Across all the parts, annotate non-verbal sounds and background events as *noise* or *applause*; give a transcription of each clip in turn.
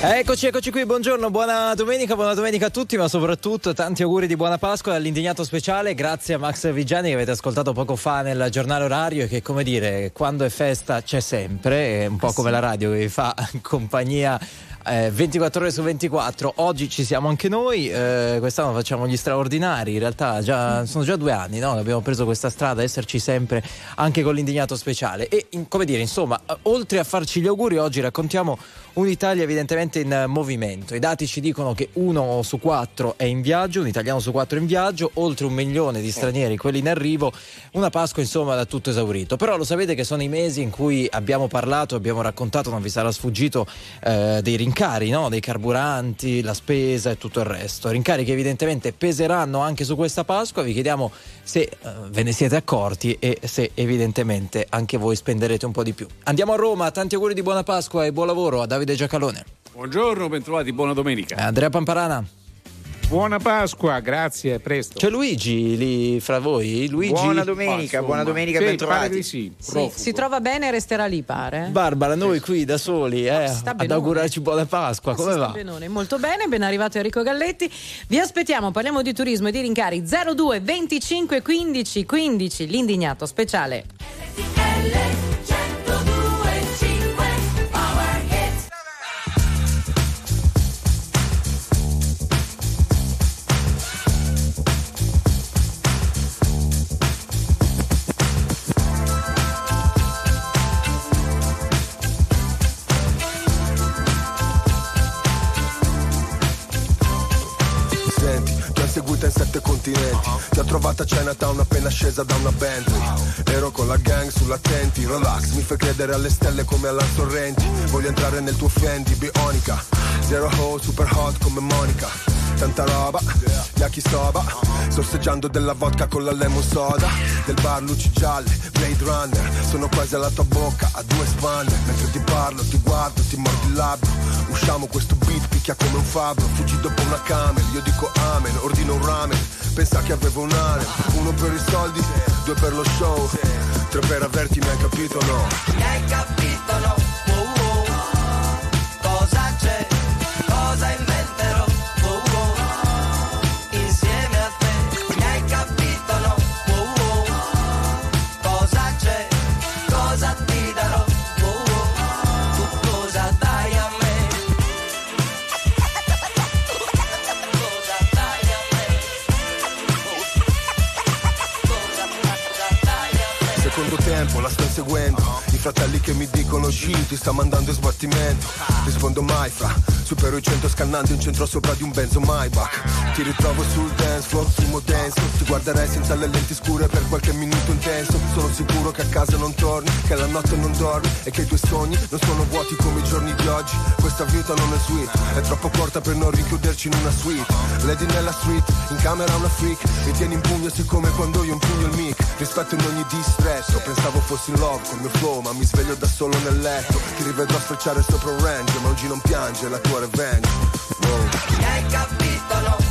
Eccoci, eccoci qui, buongiorno, buona domenica, buona domenica a tutti, ma soprattutto tanti auguri di buona Pasqua dall'indignato speciale, grazie a Max Vigiani che avete ascoltato poco fa nel giornale orario e che come dire, quando è festa c'è sempre, è un po' come la radio che vi fa *laughs* compagnia eh, 24 ore su 24. Oggi ci siamo anche noi, eh, quest'anno facciamo gli straordinari, in realtà già, sono già due anni, no? abbiamo preso questa strada, esserci sempre anche con l'indignato speciale. E in, come dire, insomma, oltre a farci gli auguri, oggi raccontiamo un'Italia evidentemente in movimento. I dati ci dicono che uno su quattro è in viaggio, un italiano su quattro è in viaggio, oltre un milione di stranieri, quelli in arrivo, una Pasqua insomma da tutto esaurito. Però lo sapete che sono i mesi in cui abbiamo parlato, abbiamo raccontato, non vi sarà sfuggito, eh, dei rincari, no? dei carburanti, la spesa e tutto il resto. Rincari che evidentemente peseranno anche su questa Pasqua. Vi chiediamo se eh, ve ne siete accorti e se evidentemente anche voi spenderete un po' di più. Andiamo a Roma, tanti auguri di buona Pasqua e buon lavoro a Davide Giacalone. Buongiorno, bentrovati, buona domenica. Andrea Pamparana. Buona Pasqua, grazie, presto. C'è Luigi lì fra voi? Luigi? Buona domenica, buona domenica, sì, bentrovati. Sì, sì, si trova bene e resterà lì, pare. Barbara, noi qui da soli eh, ad augurarci buona Pasqua, come va? Benone, molto bene, ben arrivato Enrico Galletti. Vi aspettiamo, parliamo di turismo e di rincari 02 25 15 15, l'indignato speciale. Challenge. In sette continenti. Ti ho trovata a Chinatown appena scesa da una Bentley. Ero con la gang sull'attenti Relax, mi fai credere alle stelle come alla Sorrenti. Voglio entrare nel tuo Fendi, bionica. Zero ho, super hot come Monica. Tanta roba, yakisoba Sorseggiando della vodka con la lemon soda. Del bar luci gialle, Blade Runner. Sono quasi alla tua bocca, a due spanne. Mentre ti parlo, ti guardo, ti mordi il labbro. Usciamo questo beat, picchia come un fabbro. Fuggi dopo una camera, io dico amen Ordino un ramen, pensa che avevo un harem Uno per i soldi, due per lo show Tre per averti, mi hai capito no? Mi hai capito no? Inseguendo I fratelli che mi dicono Gil ti sta mandando in sbattimento. Rispondo mai fra. Supero i cento scannando in centro sopra di un benzo Maybach. Ti ritrovo sul dance floor, fumo denso Ti guarderei senza le lenti scure per qualche minuto intenso. Sono sicuro che a casa non torni Che la notte non dormi E che i tuoi sogni non sono vuoti come i giorni di oggi. Questa vita non è sweet È troppo corta per non rinchiuderci in una suite. Lady nella street, in camera una freak. Mi tieni in pugno siccome quando io impugno il mic Rispetto in ogni distretto Pensavo fossi in love col mio flow Ma mi sveglio da solo nel letto Ti rivedrò sfrecciare sopra un range Ma oggi non piange la tua revenge Wow. Hai capito no?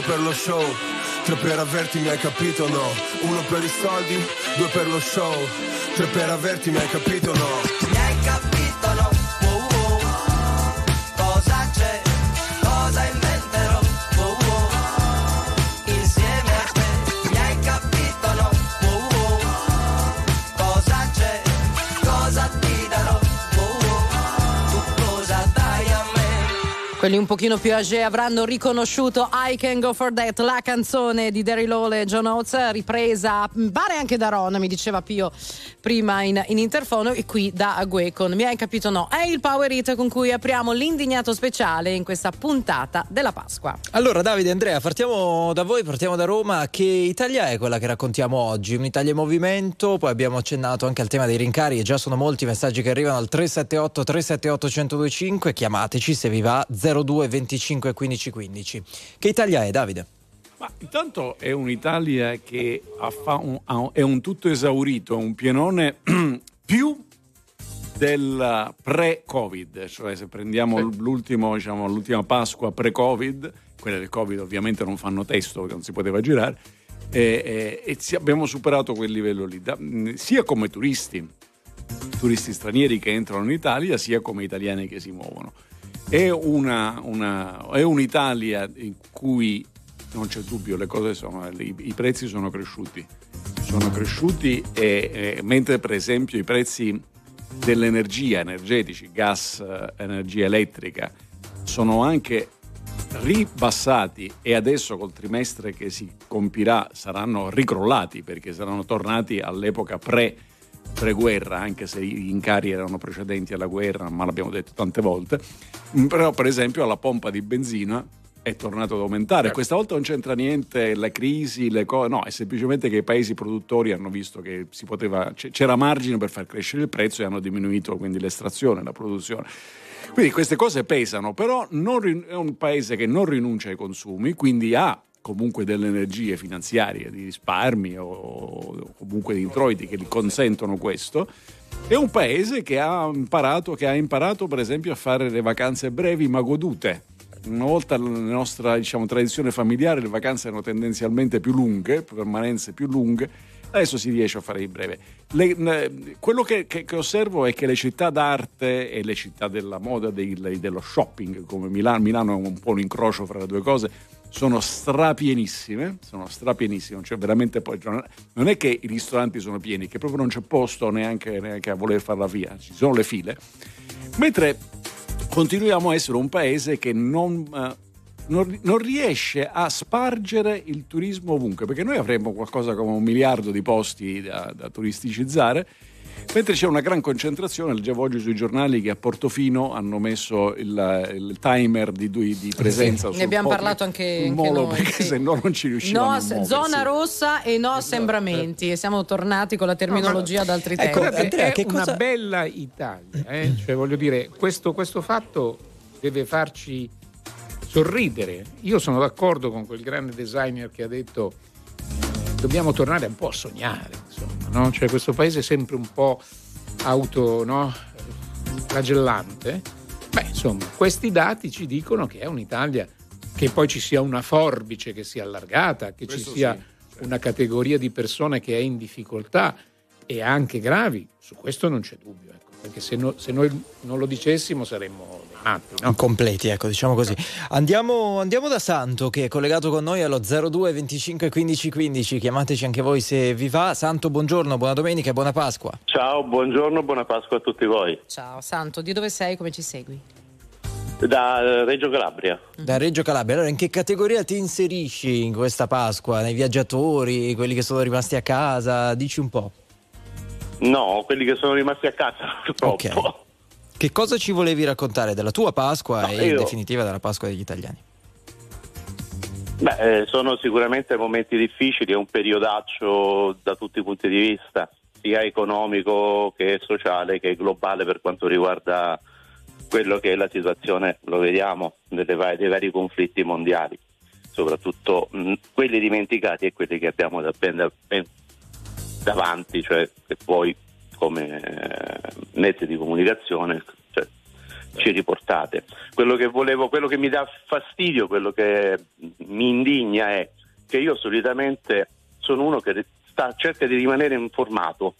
Due per lo show Tre per averti, mi hai capito no? Uno per i soldi, due per lo show Tre per averti, mi hai capito no? Quelli un pochino più age avranno riconosciuto I Can Go For That, la canzone di Derry Lowell e John Oates, ripresa, pare anche da Ron, mi diceva Pio prima in, in interfono, e qui da Aguecon. Mi hai capito no? È il Power Hit con cui apriamo l'indignato speciale in questa puntata della Pasqua. Allora Davide Andrea, partiamo da voi, partiamo da Roma. Che Italia è quella che raccontiamo oggi? Un'Italia in movimento, poi abbiamo accennato anche al tema dei rincari e già sono molti i messaggi che arrivano al 378 378 1025, chiamateci se vi va 02 25 15 15. Che Italia è Davide? Ma intanto è un'Italia che ha fa un- ha un- è un tutto esaurito, un pienone *clears throat* più del pre-Covid, cioè se prendiamo l'ultimo, diciamo, l'ultima Pasqua pre-Covid, quelle del Covid ovviamente non fanno testo perché non si poteva girare, e, e- e si- abbiamo superato quel livello lì, da- sia come turisti, turisti stranieri che entrano in Italia, sia come italiani che si muovono. È, una, una- è un'Italia in cui non c'è dubbio, le cose sono, i, i prezzi sono cresciuti. Sono cresciuti e, e mentre per esempio i prezzi dell'energia, energetici, gas, eh, energia elettrica, sono anche ribassati e adesso col trimestre che si compirà saranno ricrollati perché saranno tornati all'epoca pre pre-guerra, anche se gli incari erano precedenti alla guerra, ma l'abbiamo detto tante volte. Mm, Però, per esempio, la pompa di benzina è tornato ad aumentare. Questa volta non c'entra niente la crisi, le cose, no, è semplicemente che i paesi produttori hanno visto che si poteva, c'era margine per far crescere il prezzo e hanno diminuito quindi l'estrazione, la produzione. Quindi queste cose pesano, però non è un paese che non rinuncia ai consumi, quindi ha comunque delle energie finanziarie di risparmi o, o comunque di introiti che gli consentono questo. È un paese che ha imparato, che ha imparato per esempio a fare le vacanze brevi ma godute. Una volta nella nostra diciamo, tradizione familiare le vacanze erano tendenzialmente più lunghe, permanenze più lunghe, adesso si riesce a fare di breve. Le- quello che, che- che osservo è che le città d'arte e le città della moda, dei- dello shopping, come Milano, Milano è un po' un incrocio fra le due cose, sono strapienissime, sono strapienissime, cioè veramente poi non- è che i ristoranti sono pieni, che proprio non c'è posto neanche, neanche a voler fare la via, ci sono le file. Mentre continuiamo a essere un paese che non, eh, non- non riesce a spargere il turismo ovunque, perché noi avremmo qualcosa come un miliardo di posti da, da turisticizzare, mentre c'è una gran concentrazione, leggevo oggi sui giornali che a Portofino hanno messo il, il timer di, di- di presenza. Ne sul abbiamo po- parlato anche, anche molo, noi. perché sì. se no non ci riuscivamo No, zona rossa e no assembramenti. E siamo tornati con la terminologia ad altri Ecco, tempi. Andrea, è che una cosa- bella Italia, eh? cioè, voglio dire, questo, questo fatto deve farci sorridere. Io sono d'accordo con quel grande designer che ha detto eh, dobbiamo tornare un po' a sognare, insomma, no? Cioè, questo paese è sempre un po' auto, no? flagellante. Beh, insomma, questi dati ci dicono che è un'Italia che poi ci sia una forbice che sia allargata, che Questo ci sia sì, certo. una categoria di persone che è in difficoltà e anche gravi, su questo non c'è dubbio, ecco, perché se, no- se noi non lo dicessimo saremmo. No? Completi, ecco, diciamo così. Andiamo, andiamo da Santo che è collegato con noi allo 02 25 15 15. Chiamateci anche voi se vi va. Santo, buongiorno, buona domenica e buona Pasqua. Ciao, buongiorno, buona Pasqua a tutti voi. Ciao Santo, di dove sei? Come ci segui? Da eh, Reggio Calabria. Da Reggio Calabria. Allora, in che categoria ti inserisci in questa Pasqua? Nei viaggiatori, quelli che sono rimasti a casa? Dici un po'. No, quelli che sono rimasti a casa, *laughs* purtroppo. Ok. Che cosa ci volevi raccontare della tua Pasqua No, e in io- definitiva della Pasqua degli italiani? Beh, eh, sono sicuramente momenti difficili, è un periodaccio da tutti i punti di vista, sia economico che sociale che globale per quanto riguarda quello che è la situazione, lo vediamo, delle va- dei vari conflitti mondiali, soprattutto mh, quelli dimenticati e quelli che abbiamo da ben, da- ben davanti, cioè che poi come eh, mezzi di comunicazione cioè, ci riportate. Quello che volevo, quello che mi dà fastidio, quello che mi indigna è che io solitamente sono uno che sta- cerca di rimanere informato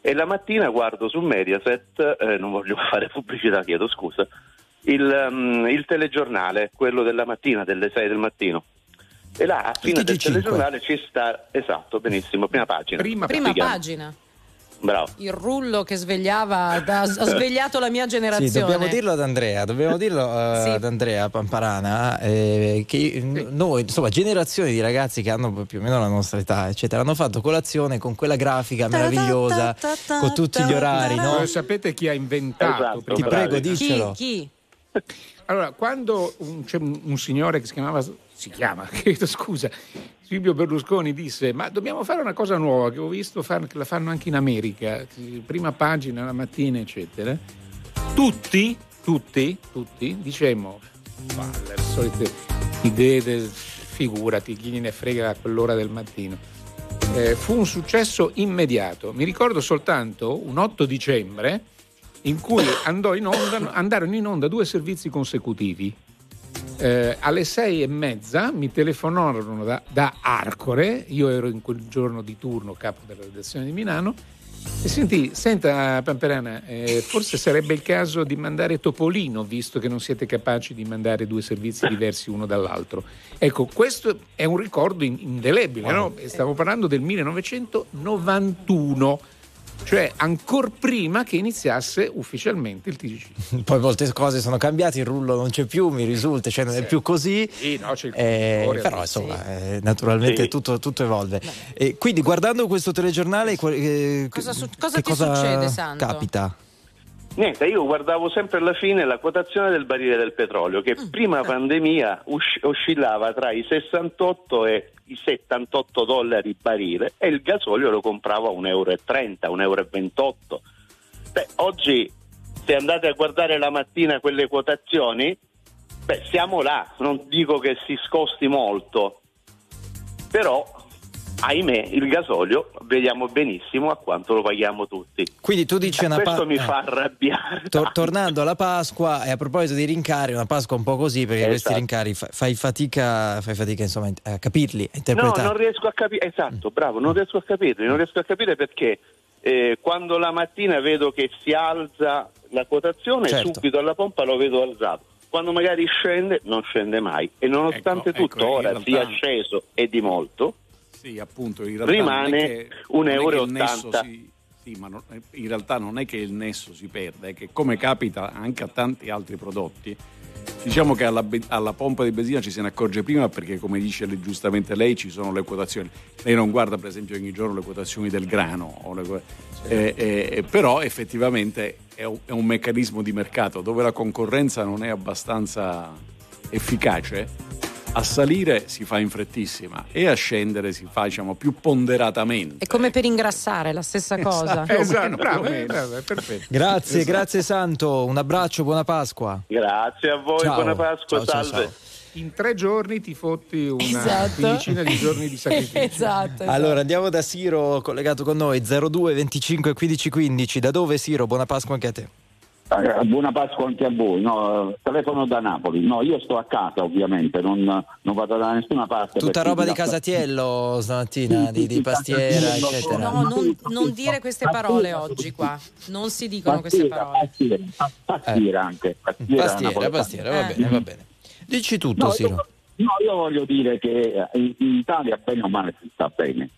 e la mattina guardo su Mediaset, eh, non voglio *laughs* fare pubblicità, chiedo scusa, il, mm, il telegiornale, quello della mattina, delle 6 del mattino. E là a fine del TG5. telegiornale ci sta, esatto, benissimo, prima pagina. Prima, Prima pagina. Bravo. Il rullo che svegliava, da- ha svegliato la mia generazione. Sì, dobbiamo dirlo ad Andrea, dobbiamo dirlo eh, Sì. ad Andrea Pamparana, eh, che noi, insomma, generazioni di ragazzi che hanno più o meno la nostra età, eccetera, hanno fatto colazione con quella grafica meravigliosa, con tutti gli orari, no? Sapete chi ha inventato? Esatto, Ti bravi. prego, Chi? diccelo. Chi? Allora, quando un, c'è un, un signore che si chiamava, si chiama, *laughs* chiedo scusa, Silvio Berlusconi disse, ma dobbiamo fare una cosa nuova che ho visto far- la fanno anche in America, prima pagina la mattina, eccetera. Tutti, tutti, tutti, dicemmo, "Ma le solite idee del figurati, chi ne frega a quell'ora del mattino. Eh, fu un successo immediato. Mi ricordo soltanto un 8 dicembre in cui in onda- andarono in onda due servizi consecutivi. Eh, alle sei e mezza mi telefonarono da, da Arcore, io ero in quel giorno di turno capo della redazione di Milano, e senti, senta Pamperana, eh, forse sarebbe il caso di mandare Topolino, visto che non siete capaci di mandare due servizi diversi uno dall'altro. Ecco, questo è un ricordo in- indelebile, no? Stavo parlando del 1991, cioè ancora prima che iniziasse ufficialmente il TGC. *laughs* Poi molte cose sono cambiate, il rullo non c'è più, mi risulta, cioè non è più così. Sì, no, c'è il Eh, però insomma, eh, naturalmente Sì. tutto, tutto evolve. E quindi guardando questo telegiornale, eh, Cosa su- che cosa ti succede, Santo? Capita? Niente, io guardavo sempre alla fine la quotazione del barile del petrolio che Mm. prima pandemia usci- oscillava tra i 68 e i 78 dollari barile e il gasolio lo compravo a 1,30 euro, 1,28 euro. Beh, oggi se andate a guardare la mattina quelle quotazioni, beh, siamo là, non dico che si scosti molto, però ahimè il gasolio vediamo benissimo a quanto lo paghiamo tutti. Quindi tu dici E una questo pa- mi eh. fa arrabbiare. Tor- tornando alla Pasqua e a proposito di rincari, una Pasqua un po' così perché questi Esatto. rincari fa- fai fatica, fai fatica insomma a capirli, a No, non riesco a capire, esatto, bravo, non riesco a capirli, non riesco a capire perché eh, quando la mattina vedo che si alza la quotazione, Certo. subito alla pompa lo vedo alzato. Quando magari scende, non scende mai. E nonostante Ecco, tutto, ecco, ora sia sceso e di molto, Sì, appunto, in realtà Rimane un euro e il nesso 80. si- sì, ma non- in realtà non è che il nesso si perde, è che come capita anche a tanti altri prodotti, diciamo che alla, alla pompa di benzina ci se ne accorge prima perché come dice giustamente lei ci sono le quotazioni. Lei non guarda per esempio ogni giorno le quotazioni del grano, o le que- eh, eh, però effettivamente è un, è un meccanismo di mercato dove la concorrenza non è abbastanza efficace a salire si fa in frettissima e a scendere si fa diciamo più ponderatamente. È come per ingrassare, la stessa cosa. Più o Esatto, meno, bravo, bravo, perfetto. Grazie, grazie Santo, un abbraccio, buona Pasqua. grazie a voi, Ciao. buona Pasqua, Ciao, ciao, salve. ciao. In tre giorni ti fotti una Esatto. quindicina di giorni di *laughs* sacrificio. esatto, esatto. Allora andiamo da Siro collegato con noi 02 25 15 15. Da dove Siro? Buona Pasqua anche a te. Eh, Buona Pasqua anche a voi. No, eh, telefono da Napoli. No, io sto a casa ovviamente, non, non vado da nessuna parte. Tutta roba di Casatiello stamattina, di, di pastiera, eccetera. No, non, non dire queste parole oggi qua. Non si dicono queste parole. pastiera, pa- pastiera anche. Pastiera, Pastiera, pastiera, va Eh. bene, va bene. Dici tutto, No, Siro. io, no, io voglio dire che in, in Italia bene o male si sta bene.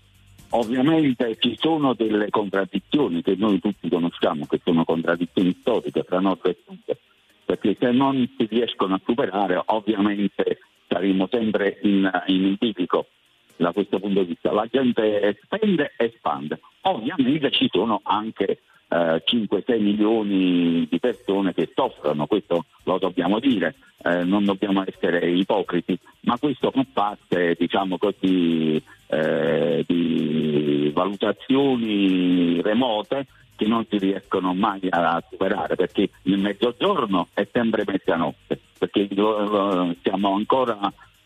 Ovviamente ci sono delle contraddizioni che noi tutti conosciamo, che sono contraddizioni storiche fra nord e sud, perché se non si riescono a superare ovviamente saremo sempre in, in bilico da questo punto di vista. La gente spende e spande. Ovviamente ci sono anche eh, 5-6 milioni di persone che soffrono, questo lo dobbiamo dire, eh, non dobbiamo essere ipocriti, ma questo fa parte, diciamo così, eh, di valutazioni remote che non si riescono mai a superare perché il mezzogiorno è sempre mezzanotte, perché lo- siamo ancora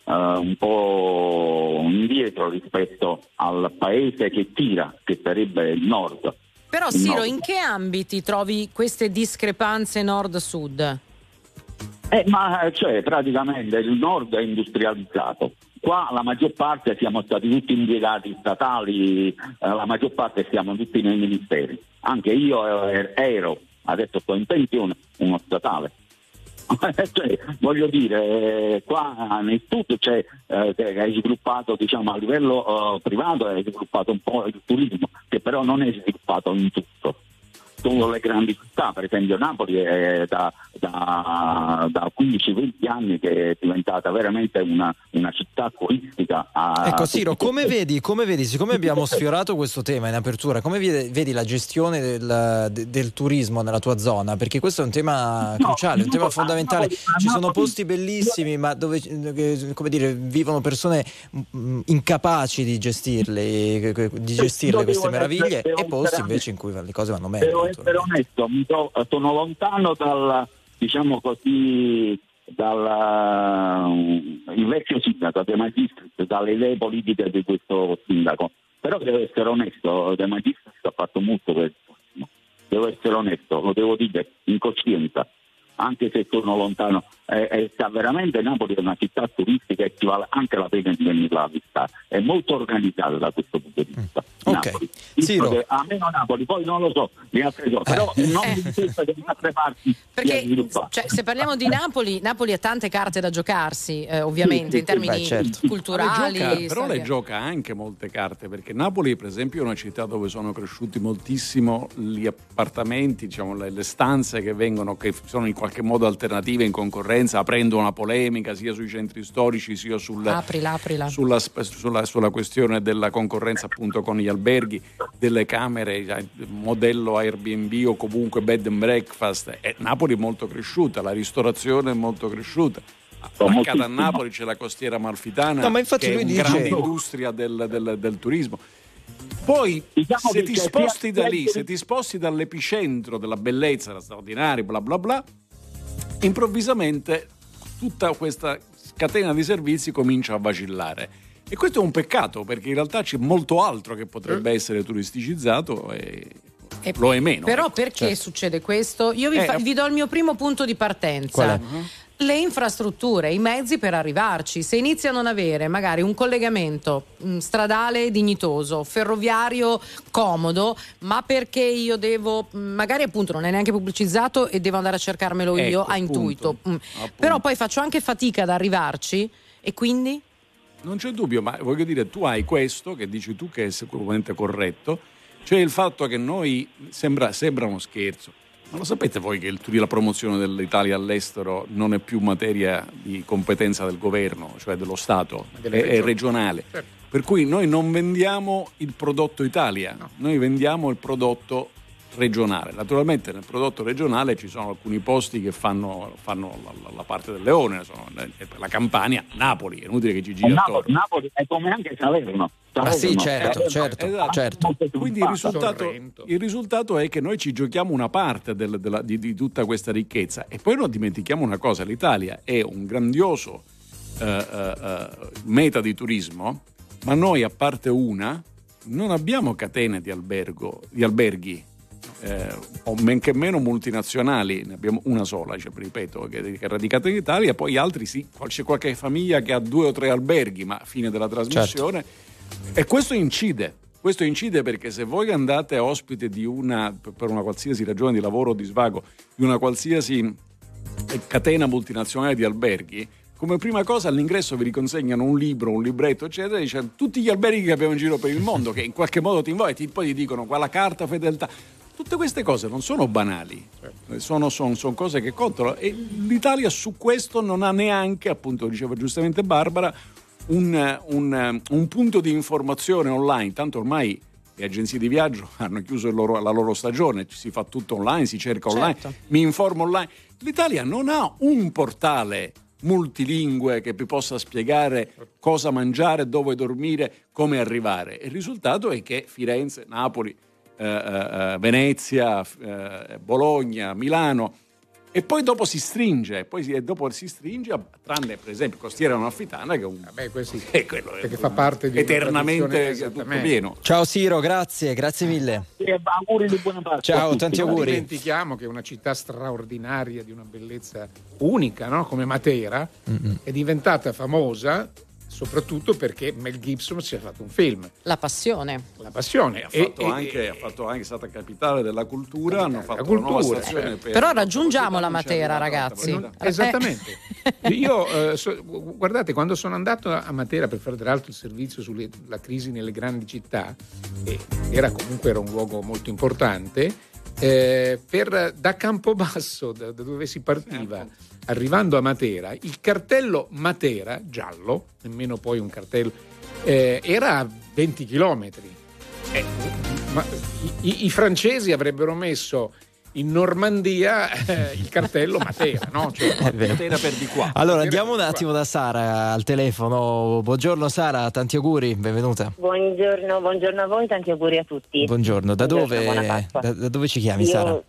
eh, un po' indietro rispetto al paese che tira, che sarebbe il nord. Però Siro, in che ambiti trovi queste discrepanze nord-sud? Eh, ma cioè praticamente il nord è industrializzato. Qua la maggior parte siamo stati tutti impiegati statali, eh, la maggior parte siamo tutti nei ministeri. Anche io eh, ero, adesso sto in pensione, uno statale. *laughs* Cioè, voglio dire, eh, qua nel sud c'è, eh, hai sviluppato diciamo, a livello eh, privato, hai sviluppato un po' il turismo, che però non è sviluppato in tutto. Sono le grandi città, per esempio Napoli è da, da- da 15-20 anni che è diventata veramente una, una città turistica. a- Ecco Siro, come vedi, come vedi, siccome abbiamo sfiorato questo tema in apertura, come vedi, vedi la gestione del, de- del turismo nella tua zona? Perché questo è un tema No, cruciale, un tema fondamentale. Ci sono no, posti bellissimi, ma dove eh, come dire, vivono persone mm, incapaci di gestirle, di gestirle queste meraviglie e posti invece in cui le cose vanno meglio. Devo essere naturalmente. onesto, to- sono lontano dal, diciamo così, dal il vecchio sindaco De Magistris, dalle idee politiche di questo sindaco. Però devo essere onesto, De Magistris ha fatto molto per il devo essere onesto, lo devo dire in coscienza, anche se sono lontano, eh, eh, sta veramente Napoli è una città turistica e ci vale anche la pena di venirla a visitare, è molto organizzata da questo punto di vista. Ok. Napoli. Che a meno Napoli, poi non lo so, le altre cose, però non mi sembra che in altre parti Perché cioè, se parliamo di Napoli, Napoli ha tante carte da giocarsi, eh, ovviamente, Sì, sì, in termini beh, certo. culturali. Le gioca- però le gioca anche molte carte perché Napoli per esempio è una città dove sono cresciuti moltissimo gli appartamenti diciamo le, le stanze che vengono che sono in qualche modo alternative in concorrenza aprendo una polemica sia sui centri storici sia sul, Aprila, aprila. sulla, sulla- sulla questione della concorrenza appunto con gli alberghi, delle camere, eh, modello Airbnb o comunque bed and breakfast. E Napoli è molto cresciuta, la ristorazione è molto cresciuta. Attaccata a. Napoli c'è la costiera amalfitana, No, ma infatti che è una dice- grande industria del, del- del turismo. Poi Diciamo se ti sposti sia- da lì, se ti sposti dall'epicentro della bellezza, della straordinaria, bla bla bla, improvvisamente tutta questa catena di servizi comincia a vacillare. E questo è un peccato perché in realtà c'è molto altro che potrebbe Eh. essere turisticizzato e, E- lo è meno. Però ecco. perché certo. succede questo? Io vi, Eh, fa- app- vi do il mio primo punto di partenza. Le infrastrutture, i mezzi per arrivarci, se inizi a non avere magari un collegamento mh, stradale dignitoso, ferroviario comodo, ma perché io devo, mh, magari appunto non è neanche pubblicizzato e devo andare a cercarmelo io Ecco, a appunto, intuito, mh. appunto. però poi faccio anche fatica ad arrivarci e quindi Non c'è dubbio, ma voglio dire, tu hai questo che dici tu che è sicuramente corretto, cioè il fatto che noi sembra, sembra uno scherzo. Ma lo sapete voi che il, la promozione dell'Italia all'estero non è più materia di competenza del governo, cioè dello Stato, è, è regionale. Certo. Per cui noi non vendiamo il prodotto Italia, noi vendiamo il prodotto regionale. Naturalmente nel prodotto regionale ci sono alcuni posti che fanno, fanno la, la- la parte del leone, sono la, Campania, Napoli, è inutile che ci giri Napoli, attorno. Napoli è come anche Salerno. Ah sì, Salerno, certo, Salerno certo, è Esatto. certo. Quindi il risultato, il risultato è che noi ci giochiamo una parte del- della- di, di tutta questa ricchezza e poi non dimentichiamo una cosa, l'Italia è un grandioso eh, eh, eh, meta di turismo, ma noi a parte una non abbiamo catene di, albergo, di alberghi. Eh, o men che meno multinazionali, ne abbiamo una sola, cioè, ripeto, che, è radicata in Italia, poi altri sì, c'è qualche famiglia che ha due o tre alberghi, ma fine della trasmissione. E questo incide. Questo incide perché se voi andate ospite di una, per una qualsiasi ragione di lavoro o di svago, di una qualsiasi eh, catena multinazionale di alberghi, come prima cosa all'ingresso vi riconsegnano un libro, un libretto, eccetera, e dice tutti gli alberghi che abbiamo in giro per il mondo, che in qualche modo ti invitano poi ti dicono quella carta fedeltà. Tutte queste cose non sono banali, eh, sono, sono- sono cose che contano e l'Italia su questo non ha neanche, appunto diceva giustamente Barbara, un, un- un punto di informazione online, tanto ormai le agenzie di viaggio *laughs* hanno chiuso il loro- la loro stagione, si fa tutto online, si cerca online, Certo. mi informo online. L'Italia non ha un portale multilingue che vi possa spiegare cosa mangiare, dove dormire, come arrivare. Il risultato è che Firenze, Napoli, eh, eh, eh, Venezia, eh, Bologna, Milano e poi dopo si stringe, poi si, e dopo si stringe, tranne per esempio Costiera Amalfitana che è un Vabbè, questo *laughs* e quello è Perché fa parte di una eternamente tutto esattamente. pieno. Ciao Siro, grazie, grazie mille. E auguri di buona Pasqua. Ciao, tanti Non auguri. dimentichiamo che è una città straordinaria, di una bellezza unica, no? come Matera, è diventata famosa soprattutto perché Mel Gibson si è fatto un film, la passione. La Passione. Ha E- fatto, e- anche, ha fatto anche, è stata capitale della cultura, hanno fatto cultura, una nuova stazione eh. per- Però raggiungiamo la non Matera, ragazzi. Matera. Eh. Esattamente. *laughs* Io, eh, so- guardate, quando sono andato a Matera per fare tra l'altro il servizio sulla crisi nelle grandi città, e era comunque era un luogo molto importante, eh, per- da Campobasso, da, da dove si partiva, arrivando a Matera, il cartello Matera, giallo, nemmeno poi un cartello, eh, era a 20 chilometri. Eh, ma i, i- francesi avrebbero messo in Normandia eh, il cartello Matera, no? Cioè. *laughs* Matera per di qua. Allora Matera andiamo un attimo da Sara al telefono. Buongiorno Sara, tanti auguri, benvenuta. Buongiorno, buongiorno a voi, tanti auguri a tutti. Buongiorno, da Buongiorno, dove, da, da dove ci chiami Io Sara?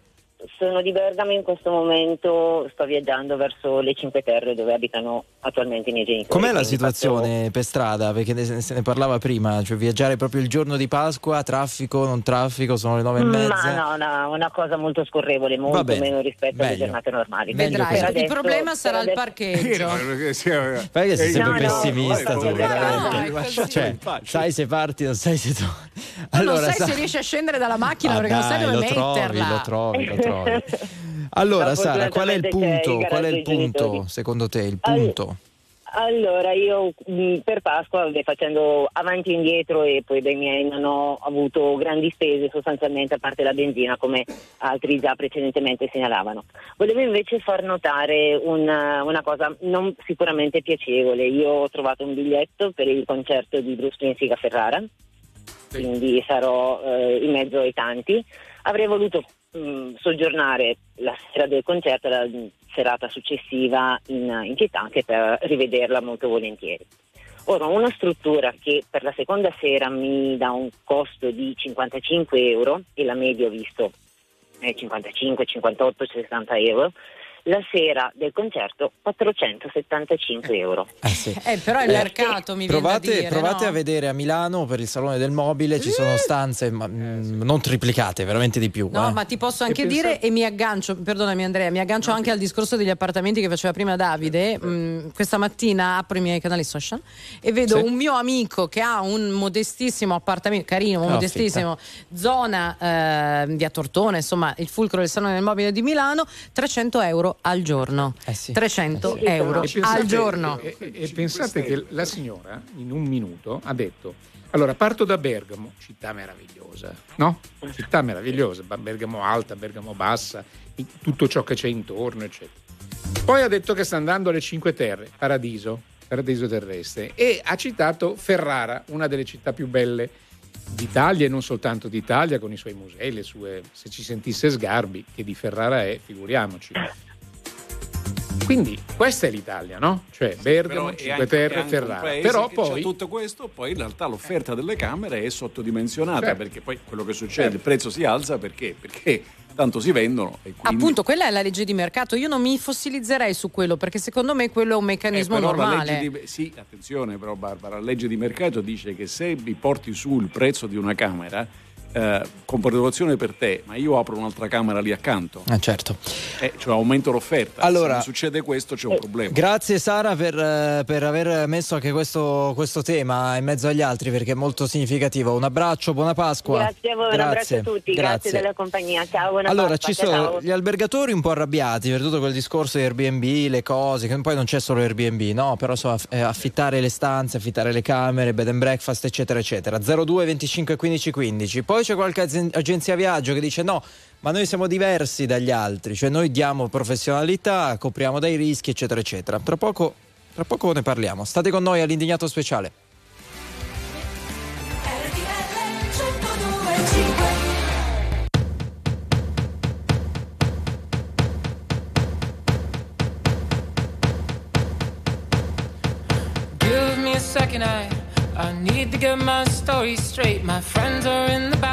Sono di Bergamo in questo momento sto viaggiando verso le Cinque Terre dove abitano attualmente i miei genitori. Com'è la situazione per strada? Perché ne- se ne parlava prima, cioè viaggiare proprio il giorno di Pasqua, traffico, non traffico, sono le nove e faccio- mezza. Ma no, una, una cosa molto scorrevole, molto meno rispetto alle meglio. giornate normali. Vedrai. Per il adesso- problema per sarà il adesso- parcheggio. Perché sei sempre No, no, pessimista no, tu, no, no. Cioè, sai se parti, non sai se tu. Tu non sai Sa- se riesci a scendere dalla macchina Ah, perché non sai dai, dove lo trovi, metterla. lo trovi, lo trovi. *laughs* Allora, No, Sara, qual è il punto? Qual è il punto, genitori. secondo te? Il punto? Allora, io mh, per Pasqua, facendo avanti e indietro e poi dai miei non ho avuto grandi spese sostanzialmente a parte la benzina come altri già precedentemente segnalavano. Volevo invece far notare una, una cosa non sicuramente piacevole. Io ho trovato un biglietto per il concerto di Bruce Springsteen a Ferrara, quindi sarò eh, in mezzo ai tanti. Avrei voluto mh, soggiornare la sera del concerto, la mh, serata successiva in, in città anche per rivederla molto volentieri. Ora, una struttura che per la seconda sera mi dà un costo di 55 euro e la media ho visto è 55, 58, 60 euro, la sera del concerto 475 euro. Eh sì. Eh, però il mercato mi viene da Provate, dire, provate no? a vedere a Milano per il Salone del Mobile, ci sono stanze ma, mm, non triplicate, veramente di più. No, eh. ma ti posso anche E pensa- dire e mi aggancio, perdonami Andrea, mi aggancio anche al discorso degli appartamenti che faceva prima Davide. Mm, questa mattina apro i miei canali social e vedo Sì. un mio amico che ha un modestissimo appartamento, carino, Ah, modestissimo, zona eh, via Tortone, insomma il fulcro del salone del mobile di Milano, 300 euro al giorno. Eh sì. 300 Eh sì. euro E al giorno. E, e- e pensate che la signora in un minuto ha detto: Allora parto da Bergamo, città meravigliosa, no? Città meravigliosa, Bergamo alta, Bergamo bassa, tutto ciò che c'è intorno, eccetera. Poi ha detto che sta andando alle Cinque Terre, paradiso, paradiso terrestre, e ha citato Ferrara, una delle città più belle d'Italia e non soltanto d'Italia, con i suoi musei, le sue, se ci sentisse Sgarbi, che di Ferrara è, figuriamoci. Quindi questa è l'Italia, no? Cioè Bergamo, Però Cinque Terre, Ferrara. Però poi tutto questo, poi in realtà l'offerta delle camere è sottodimensionata Certo. perché poi quello che succede, Certo. il prezzo si alza perché? Perché tanto si vendono e quindi Appunto, quella è la legge di mercato. Io non mi fossilizzerei su quello perché secondo me quello è un Eh, meccanismo la normale. legge di, sì, attenzione però Barbara, la legge di mercato dice che se vi porti su il prezzo di una camera, eh, con preoccupazione per te, ma io apro un'altra camera lì accanto, Eh, certo. eh, cioè aumento l'offerta. Allora- se succede questo c'è un problema. Grazie Sara per, eh, per aver messo anche questo, questo tema in mezzo agli altri perché è molto significativo. Un abbraccio, buona Pasqua. Grazie a voi, un abbraccio a tutti, grazie, della compagnia. Ciao, buona Allora, Pasqua, ci sono ciao. gli albergatori un po' arrabbiati per tutto quel discorso di Airbnb, le cose, che poi non c'è solo Airbnb, no? Però so, aff- eh, affittare le stanze, affittare le camere, bed and breakfast, eccetera, eccetera. 02 25 15 15. Poi c'è qualche agenzia viaggio che dice no, ma noi siamo diversi dagli altri, cioè noi diamo professionalità, copriamo dai rischi, eccetera, eccetera. Tra poco, tra poco ne parliamo. State con noi all'indignato speciale. Second, I I need to get my story straight. My friends are in the bathroom,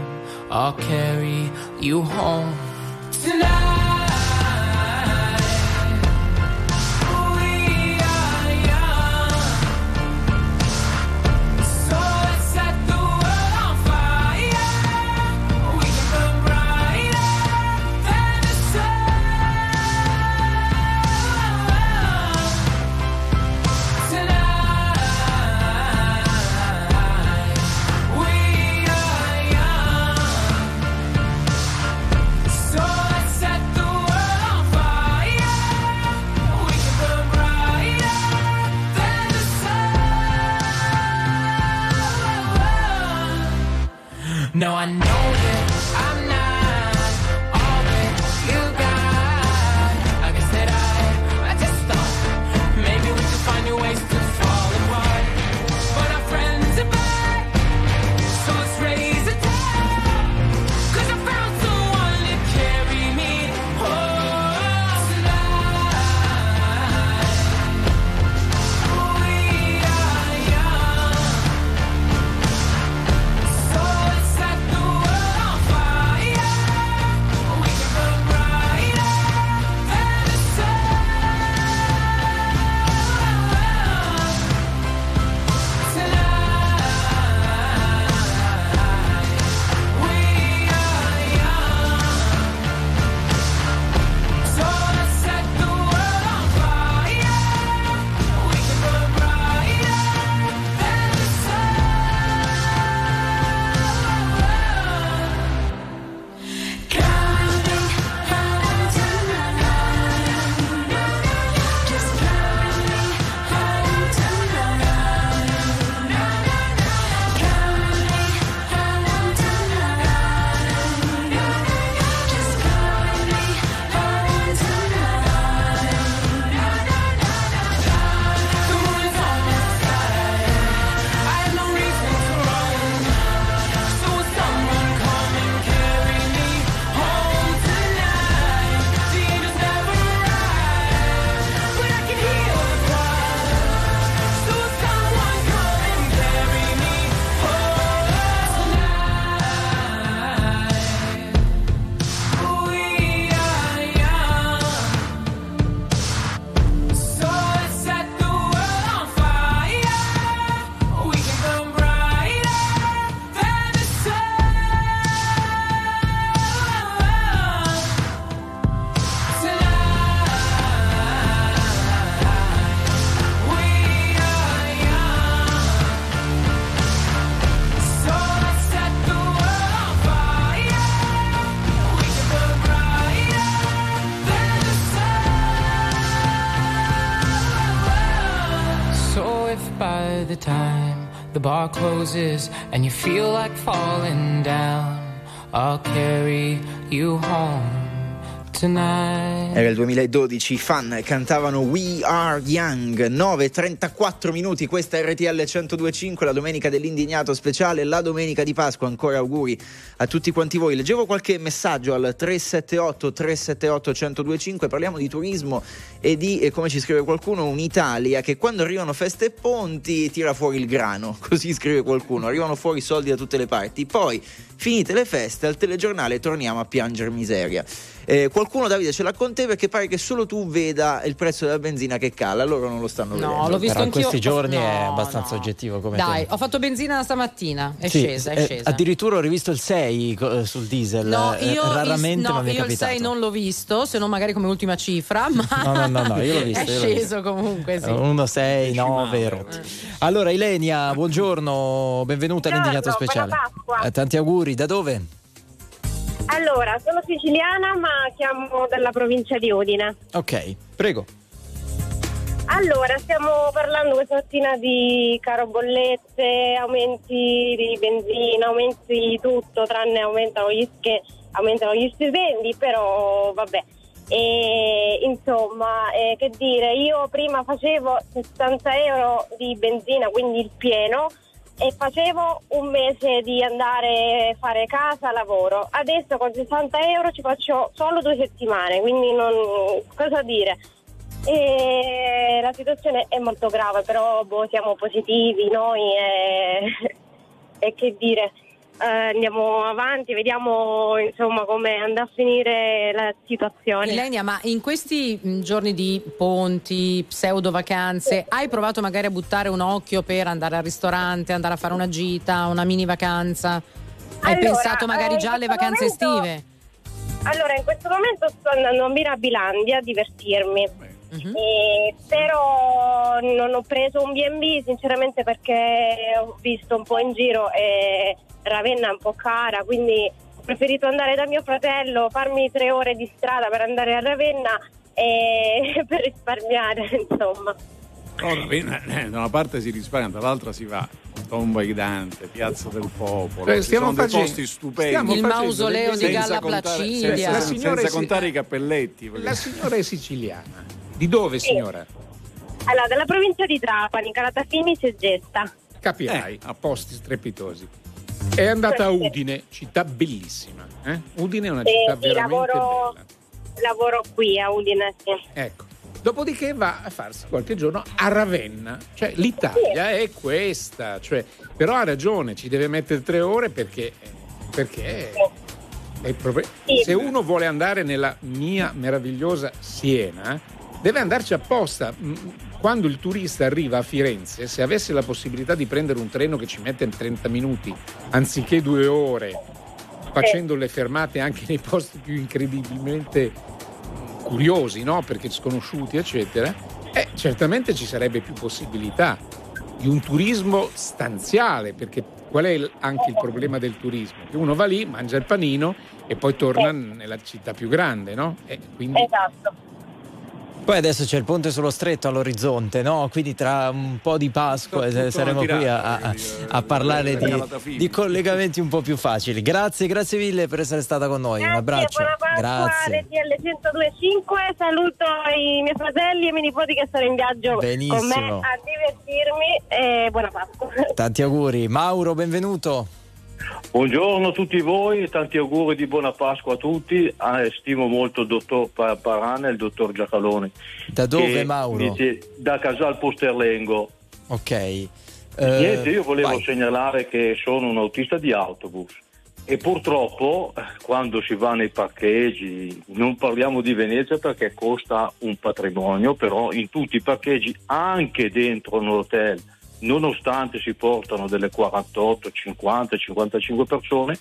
I'll carry you home tonight. No, I know bar closes and you feel like falling down, I'll carry you home tonight. Era il 2012, i fan cantavano We Are Young, 9.34 minuti, questa è RTL 102.5, la domenica dell'indignato speciale, la domenica di Pasqua, ancora auguri a tutti quanti voi. Leggevo qualche messaggio al 378 378 1025, parliamo di turismo e di, eh, come ci scrive qualcuno, un'Italia che quando arrivano feste e ponti tira fuori il grano, *laughs* così scrive qualcuno, arrivano fuori soldi da tutte le parti, poi finite le feste al telegiornale torniamo a piangere miseria. Eh, qualcuno Davide ce l'ha con te perché pare che solo tu veda il prezzo della benzina che cala, loro non lo stanno No, vedendo. l'ho visto Però in anch'io. questi giorni è No, abbastanza no. oggettivo come Dai, tema. ho fatto benzina stamattina, è Sì, scesa, è eh, scesa. addirittura ho rivisto il 6 co- sul diesel. No, eh, io, raramente no, ma mi è io il capitato. 6 non l'ho visto, se non magari come ultima cifra, ma No, no, no, no, io l'ho *laughs* visto, è io sceso visto. comunque, sì. 1, 6, 9, rotti. Allora, Ilenia, buongiorno, benvenuta all'indignato speciale. Eh, tanti auguri, da dove? Allora, sono siciliana ma chiamo dalla provincia di Udine. Ok, prego. Allora, stiamo parlando questa mattina di caro bollette, aumenti di benzina, aumenti di tutto, tranne aumentano gli, sch- aumentano gli stipendi, però vabbè. E, insomma, eh, che dire, io prima facevo 60 euro di benzina, quindi il pieno, e facevo un mese di andare a fare casa, lavoro. Adesso con 60 euro ci faccio solo due settimane, quindi non, cosa dire? E la situazione è molto grave, però boh, siamo positivi noi e, *laughs* e che dire, eh, andiamo avanti, vediamo insomma come andrà a finire la situazione. Ilenia, ma in questi mh, giorni di ponti, pseudo vacanze, hai provato magari a buttare un occhio per andare al ristorante, andare a fare una gita, una mini vacanza? Hai Allora, pensato magari eh, già alle vacanze momento- estive? Allora, in questo momento sto andando a Mirabilandia a divertirmi. Mhm. E- però non ho preso un B&B sinceramente perché ho visto un po' in giro e Ravenna è un po' cara, quindi ho preferito andare da mio fratello, farmi tre ore di strada per andare a Ravenna e *laughs* per risparmiare, insomma. Ora, eh, da una parte si risparmia, dall'altra si va. Tomba Gigante, Piazza del Popolo, Eh, sono dei facendo- posti stupendi. stiamo Il mausoleo di Galla Senza contare- Placidia. senza- La senza si- contare i cappelletti. perché- La signora è siciliana. Di dove, signora? Allora, dalla provincia di Trapani, Calatafimi, Segesta. Capirai, a posti strepitosi. È andata a Udine, città bellissima. eh? Udine è una Eh, città veramente lavoro, bella. lavoro qui a Udine, sì. Ecco. Dopodiché va a farsi qualche giorno a Ravenna. Cioè, l'Italia è questa. Cioè, però ha ragione, ci deve mettere tre ore perché. perché Sì. se uno vuole andare nella mia meravigliosa Siena, deve andarci apposta. Quando il turista arriva a Firenze, se avesse la possibilità di prendere un treno che ci mette in 30 minuti anziché due ore, facendo le fermate anche nei posti più incredibilmente curiosi, no? perché sconosciuti, eccetera, eh, certamente ci sarebbe più possibilità di un turismo stanziale, perché qual è anche il problema del turismo? Che uno va lì, mangia il panino e poi torna nella città più grande, no? E quindi Esatto. Poi adesso c'è il ponte sullo stretto all'orizzonte, no? Quindi tra un po' di Pasqua Tutto eh, saremo qui a, a- dire, a parlare la di, di collegamenti un po' più facili. Grazie, grazie mille per essere stata con noi. Un Grazie, abbraccio. buona Pasqua, Grazie. 1025. Saluto i miei fratelli e i miei nipoti che sono in viaggio Benissimo. con me a divertirmi. E buona Pasqua. Tanti auguri. Mauro, benvenuto. Buongiorno a tutti voi, tanti auguri di buona Pasqua a tutti. Ah, stimo molto il dottor Pa- Parana e il dottor Giacalone. Da dove, Mauro? dice- da Casal Posterlengo. Ok. Eh, Niente, io volevo vai. segnalare che sono un autista di autobus e purtroppo quando si va nei parcheggi, non parliamo di Venezia perché costa un patrimonio, però in tutti i parcheggi, anche dentro un hotel, nonostante si portano delle 48, 50, 55 persone,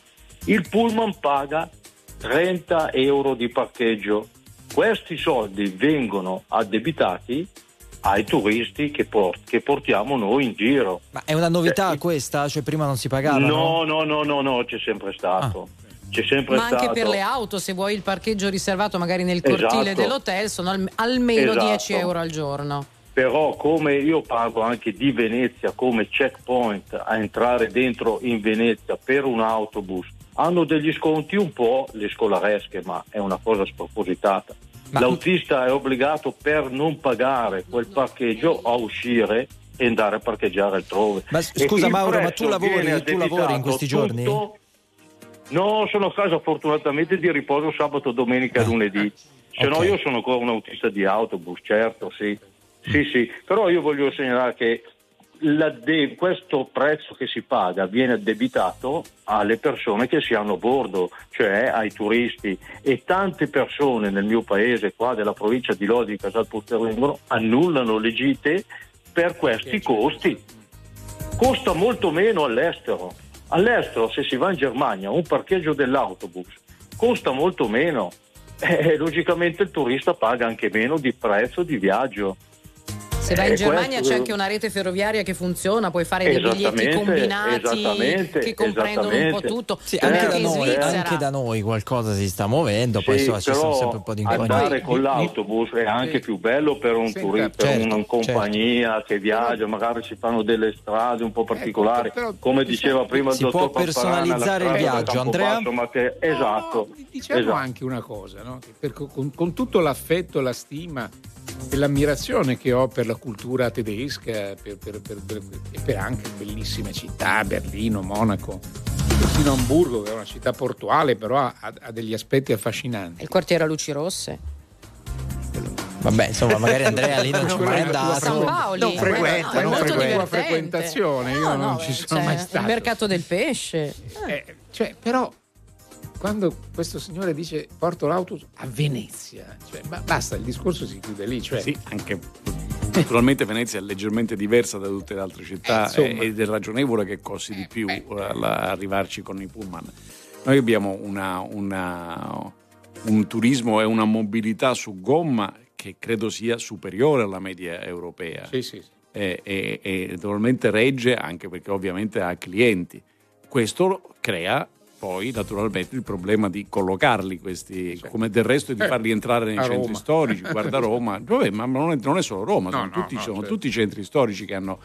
il pullman paga 30 euro di parcheggio. Questi soldi vengono addebitati ai turisti che, port- che portiamo noi in giro. Ma è una novità questa? Cioè prima non si pagava? No, no, no, no, no, c'è sempre stato. C'è sempre Ma stato. anche per le auto, se vuoi il parcheggio riservato magari nel cortile Esatto. dell'hotel, sono al- almeno Esatto. 10 euro al giorno. Però come io pago anche di Venezia come checkpoint a entrare dentro in Venezia per un autobus, hanno degli sconti un po' le scolaresche, ma è una cosa spropositata. L'autista è obbligato per non pagare quel parcheggio a uscire e andare a parcheggiare altrove. Ma scusa, Mauro, ma tu lavori- tu lavori in questi giorni? No, sono a casa fortunatamente di riposo sabato, domenica e lunedì. Se no ok. io sono ancora un autista di autobus, certo, sì. Sì, sì. Però io voglio segnalare che l'adde- questo prezzo che si paga viene addebitato alle persone che si hanno a bordo, cioè ai turisti e tante persone nel mio paese, qua della provincia di Lodi, Casal Posterlingolo, annullano le gite per questi costi. Costa molto meno all'estero. All'estero, se si va in Germania, un parcheggio dell'autobus costa molto meno. *laughs* Eh, logicamente il turista paga anche meno di prezzo di viaggio. Se vai in Eh, Germania questo- c'è anche una rete ferroviaria che funziona, puoi fare dei biglietti combinati che comprendono un po' tutto. Sì, anche da, noi, anche da noi qualcosa si sta muovendo, poi Sì, insomma, ci sono però sempre un po' di inconvenienti. andare con l'autobus è anche più bello per un turista, per certo, una compagnia che viaggia, magari si fanno delle strade un po' particolari, Ecco, però- come diceva prima il Si dottor può Pamparana, la personalizzare il viaggio, Andrea? Che- esatto, No, diciamo esatto. anche una cosa, no? Che per- con, con tutto l'affetto, la stima e l'ammirazione che ho per la cultura tedesca per- per- per- per- e per anche bellissime città, Berlino, Monaco, persino Hamburgo, che è una città portuale, però ha, ha- degli aspetti affascinanti. Il quartiere a luci rosse. Vabbè, insomma, magari Andrea lì non ci è mai andato. San Paoli. Non frequenta, non no, è molto frequenta. frequentazione, io No, non no, ci beh, sono cioè, mai stato. Il mercato del pesce. Eh, cioè, però quando questo signore dice porto l'autobus a Venezia, cioè, ma basta, il discorso si chiude lì. Cioè, Sì, anche naturalmente Venezia è leggermente diversa da tutte le altre città Eh, eh, ed è ragionevole che costi di più eh, la- arrivarci con i pullman. Noi abbiamo una- una- un turismo e una mobilità su gomma che credo sia superiore alla media europea Sì, sì, sì. e, e- e naturalmente regge anche perché ovviamente ha clienti. Questo crea poi naturalmente il problema di collocarli questi, come del resto di Eh, farli entrare nei centri Roma. storici. Guarda *laughs* Roma, Vabbè, ma non è, non è solo Roma, No, sono, no, tutti, no, sono certo. tutti i centri storici che hanno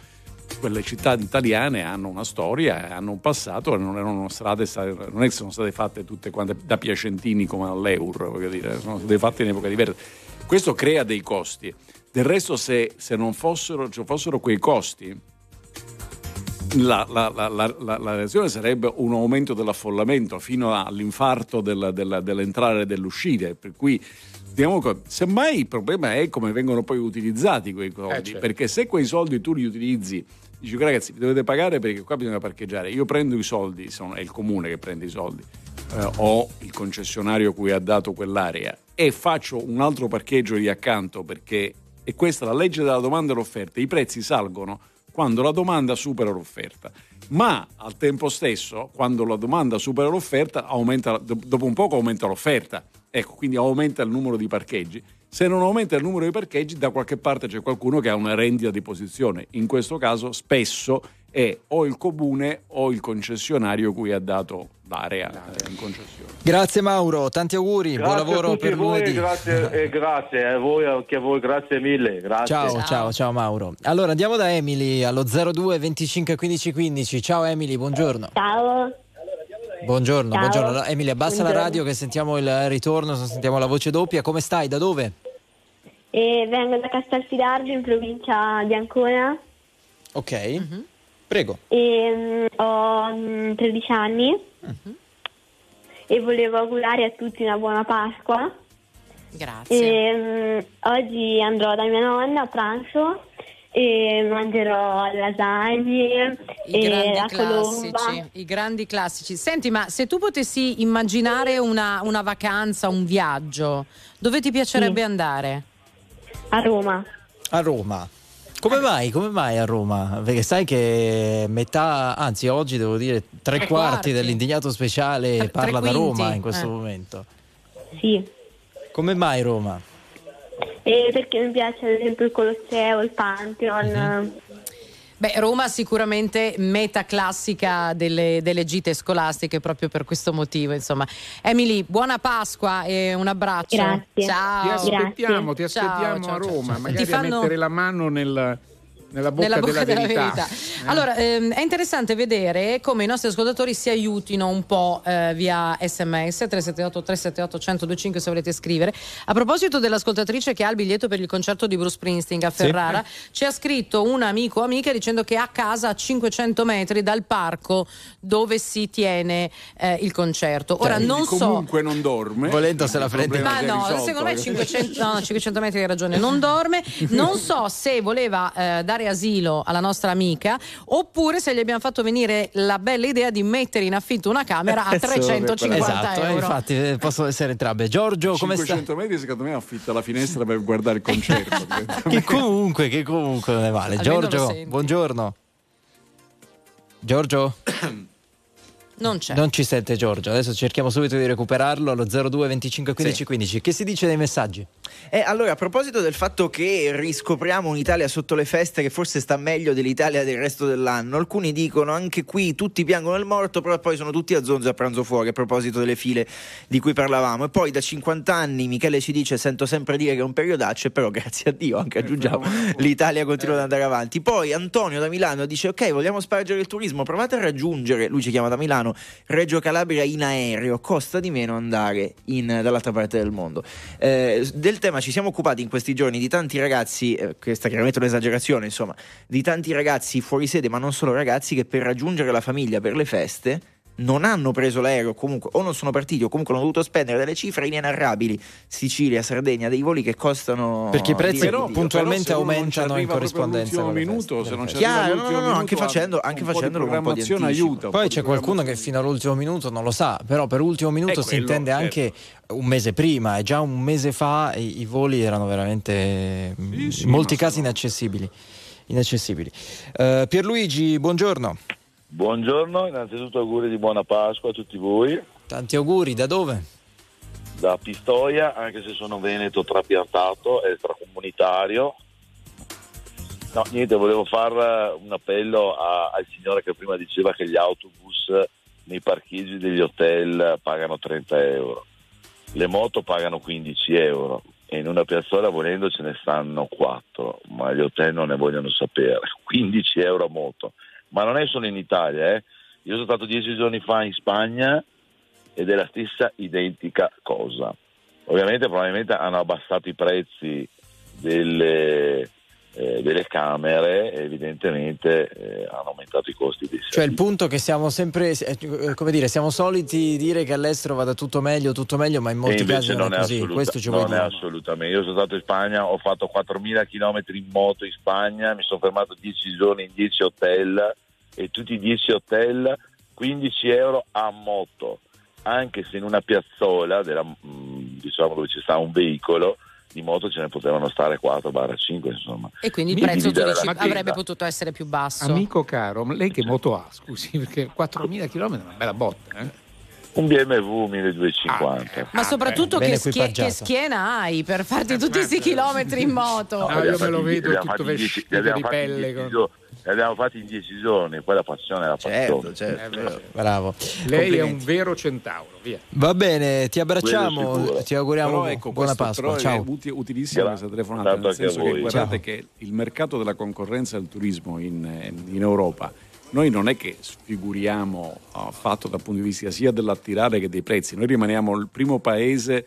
quelle città italiane hanno una storia, hanno un passato non erano strade, non è che sono state fatte tutte quante da piacentini come all'Eur, voglio dire, sono state fatte in epoca diversa. Questo crea dei costi. Del resto, se, se non fossero, ci fossero quei costi, la, la- la- la- reazione sarebbe un aumento dell'affollamento fino all'infarto del- del- dell'entrare e dell'uscire. Per cui, diciamo semmai il problema è come vengono poi utilizzati quei soldi. Eh, certo. Perché se quei soldi tu li utilizzi, dici ragazzi, vi dovete pagare perché qua bisogna parcheggiare. Io prendo i soldi, sono- è il comune che prende i soldi, eh, o il concessionario cui ha dato quell'area, e faccio un altro parcheggio lì accanto perché e questa è la legge della domanda e l'offerta. I prezzi salgono quando la domanda supera l'offerta. Ma al tempo stesso, quando la domanda supera l'offerta, aumenta, do- dopo un poco aumenta l'offerta. Ecco, quindi aumenta il numero di parcheggi. Se non aumenta il numero di parcheggi, da qualche parte c'è qualcuno che ha una rendita di posizione. In questo caso, spesso è o il comune o il concessionario cui ha dato l'area eh, in concessione. Grazie Mauro, tanti auguri, buon Grazie a lavoro tutti per voi, lunedì. grazie, e grazie a voi, anche a voi, grazie mille. Grazie. Ciao, ciao, ciao Mauro. Allora andiamo da Emily allo 02 25 15 15. Ciao Emily, buongiorno. Ciao. Buongiorno, Ciao. buongiorno. Emily, abbassa la Buongiorno. radio che sentiamo il ritorno, sentiamo la voce doppia. Come stai? Da dove? E vengo da Castelfidardo in provincia di Ancona Ok. Prego. e mm, ho mm, 13 anni e volevo augurare a tutti una buona Pasqua. Grazie. E, mm, oggi andrò da mia nonna a pranzo e mangerò lasagne I e grandi la classici, colomba. i grandi classici. Senti, ma se tu potessi immaginare una, una vacanza, un viaggio, dove ti piacerebbe Sì. andare? A Roma. A Roma. Come mai? Come mai a Roma? Perché sai che metà, anzi oggi devo dire tre, Tre quarti, quarti. dell'indignato speciale Tre- parla tre da Roma in questo eh. momento. Sì. Come mai Roma? E perché mi piace ad esempio il Colosseo, il Pantheon. Mhm. Beh, Roma sicuramente meta classica delle, delle gite scolastiche proprio per questo motivo, insomma. Emily, buona Pasqua e un abbraccio. Grazie. Ciao. Ti aspettiamo, ti Ciao, aspettiamo ciao, a ciao. Roma, Ti magari fanno- a mettere la mano nel- nella bocca, nella bocca della, della verità. verità. Allora, ehm, è interessante vedere come i nostri ascoltatori si aiutino un po' eh, via sms 378 378 1025 se volete scrivere. A proposito dell'ascoltatrice che ha il biglietto per il concerto di Bruce Springsteen a Ferrara, ci ha scritto un amico o amica dicendo che è a casa a 500 metri dal parco dove si tiene eh, il concerto. Ora Quindi non so comunque non dorme. Volendo se la prende. ma no, secondo me 500, no, 500 metri hai ragione, non dorme. *laughs* Non so se voleva eh, dare asilo alla nostra amica oppure se gli abbiamo fatto venire la bella idea di mettere in affitto una camera a 350 esatto, eh, euro. infatti eh, possono essere entrambe. Giorgio, come sta? 500 metri secondo me affitta la finestra per guardare il concerto. *laughs* Che comunque, che comunque non è male. Almeno Giorgio, buongiorno. Giorgio? *clears throat* Non c'è. Non ci sente Giorgio, adesso cerchiamo subito di recuperarlo allo 02 25 15 15. Che si dice nei messaggi? E allora, a proposito del fatto che riscopriamo un'Italia sotto le feste che forse sta meglio dell'Italia del resto dell'anno, alcuni dicono anche qui tutti piangono il morto, però poi sono tutti a zonzo a pranzo fuori a proposito delle file di cui parlavamo. E poi da 50 anni Michele ci dice sento sempre dire che è un periodaccio, però grazie a Dio anche aggiungiamo *laughs* l'Italia continua ad andare avanti. Poi Antonio da Milano dice ok vogliamo spargere il turismo, provate a raggiungere, lui ci chiama da Milano, Reggio Calabria in aereo, costa di meno andare in- dall'altra parte del mondo. Eh, del tema ci siamo occupati in questi giorni di tanti ragazzi, eh, questa è chiaramente un'esagerazione, insomma, di tanti ragazzi fuori sede, ma non solo ragazzi, che per raggiungere la famiglia per le feste non hanno preso l'aereo comunque o non sono partiti o comunque hanno dovuto spendere delle cifre inenarrabili Sicilia, Sardegna, dei voli che costano Perché i prezzi però puntualmente Però aumentano in corrispondenza. feste. minuto, se non ci Chiaro, no, no, no, anche facendo- anche un po' di facendolo con un po' di anticipo. aiuta. un po' Poi c'è qualcuno che fino all'ultimo minuto non lo sa, però per ultimo minuto si quello, intende certo. anche un mese prima e già un mese fa i, i voli erano veramente mm, sì, in molti casi sono- inaccessibili. inaccessibili. Eh, Pierluigi, buongiorno. Buongiorno, innanzitutto auguri di buona Pasqua a tutti voi. Tanti auguri, da dove? Da Pistoia, anche se sono veneto trapiantato, extracomunitario. No, niente, volevo fare un appello a- al signore che prima diceva che gli autobus nei parcheggi degli hotel pagano 30 euro. Le moto pagano 15 euro e in una piazzola volendo ce ne stanno 4, ma gli hotel non ne vogliono sapere. *laughs* 15 euro a moto. Ma non è solo in Italia, eh. Io sono stato dieci giorni fa in Spagna ed è la stessa identica cosa. Ovviamente probabilmente hanno abbassato i prezzi delle, eh, delle camere evidentemente eh, hanno aumentato i costi dei Cioè il punto che siamo sempre, eh, come dire, siamo soliti dire che all'estero vada tutto meglio, tutto meglio, ma in molti casi non, non è è, così. assoluta- Questo ci vuoi non è dire? assolutamente. Io sono stato in Spagna, ho fatto 4.000 km in moto in Spagna, mi sono fermato 10 giorni in 10 hotel e tutti i 10 hotel 15 euro a moto, anche se in una piazzola della, mm, diciamo dove ci sta un veicolo di moto ce ne potevano stare 4-5 insomma. E quindi il prezzo tu dici, avrebbe potuto essere più basso. Amico caro, ma lei che moto ha? Scusi, perché 4.000 km è una bella botta. Eh? Un BMW 1250. Ma soprattutto che, schie- che schiena hai per farti tutti questi chilometri in moto? No, li abbiamo fatti- li abbiamo fatti in dieci- li abbiamo fatti in dieci gio- li abbiamo fatti in 10 giorni, poi la passione è la passione. certo. Bravo. Lei è un vero centauro, via. Va bene, ti abbracciamo, ti auguriamo Però ecco, buona Pasqua. Ciao. è uti- utilissima questa telefonata, nel senso che guardate Ciao. che il mercato della concorrenza del turismo in, in Europa, noi non è che sfiguriamo uh, fatto dal punto di vista sia dell'attirare che dei prezzi, noi rimaniamo il primo paese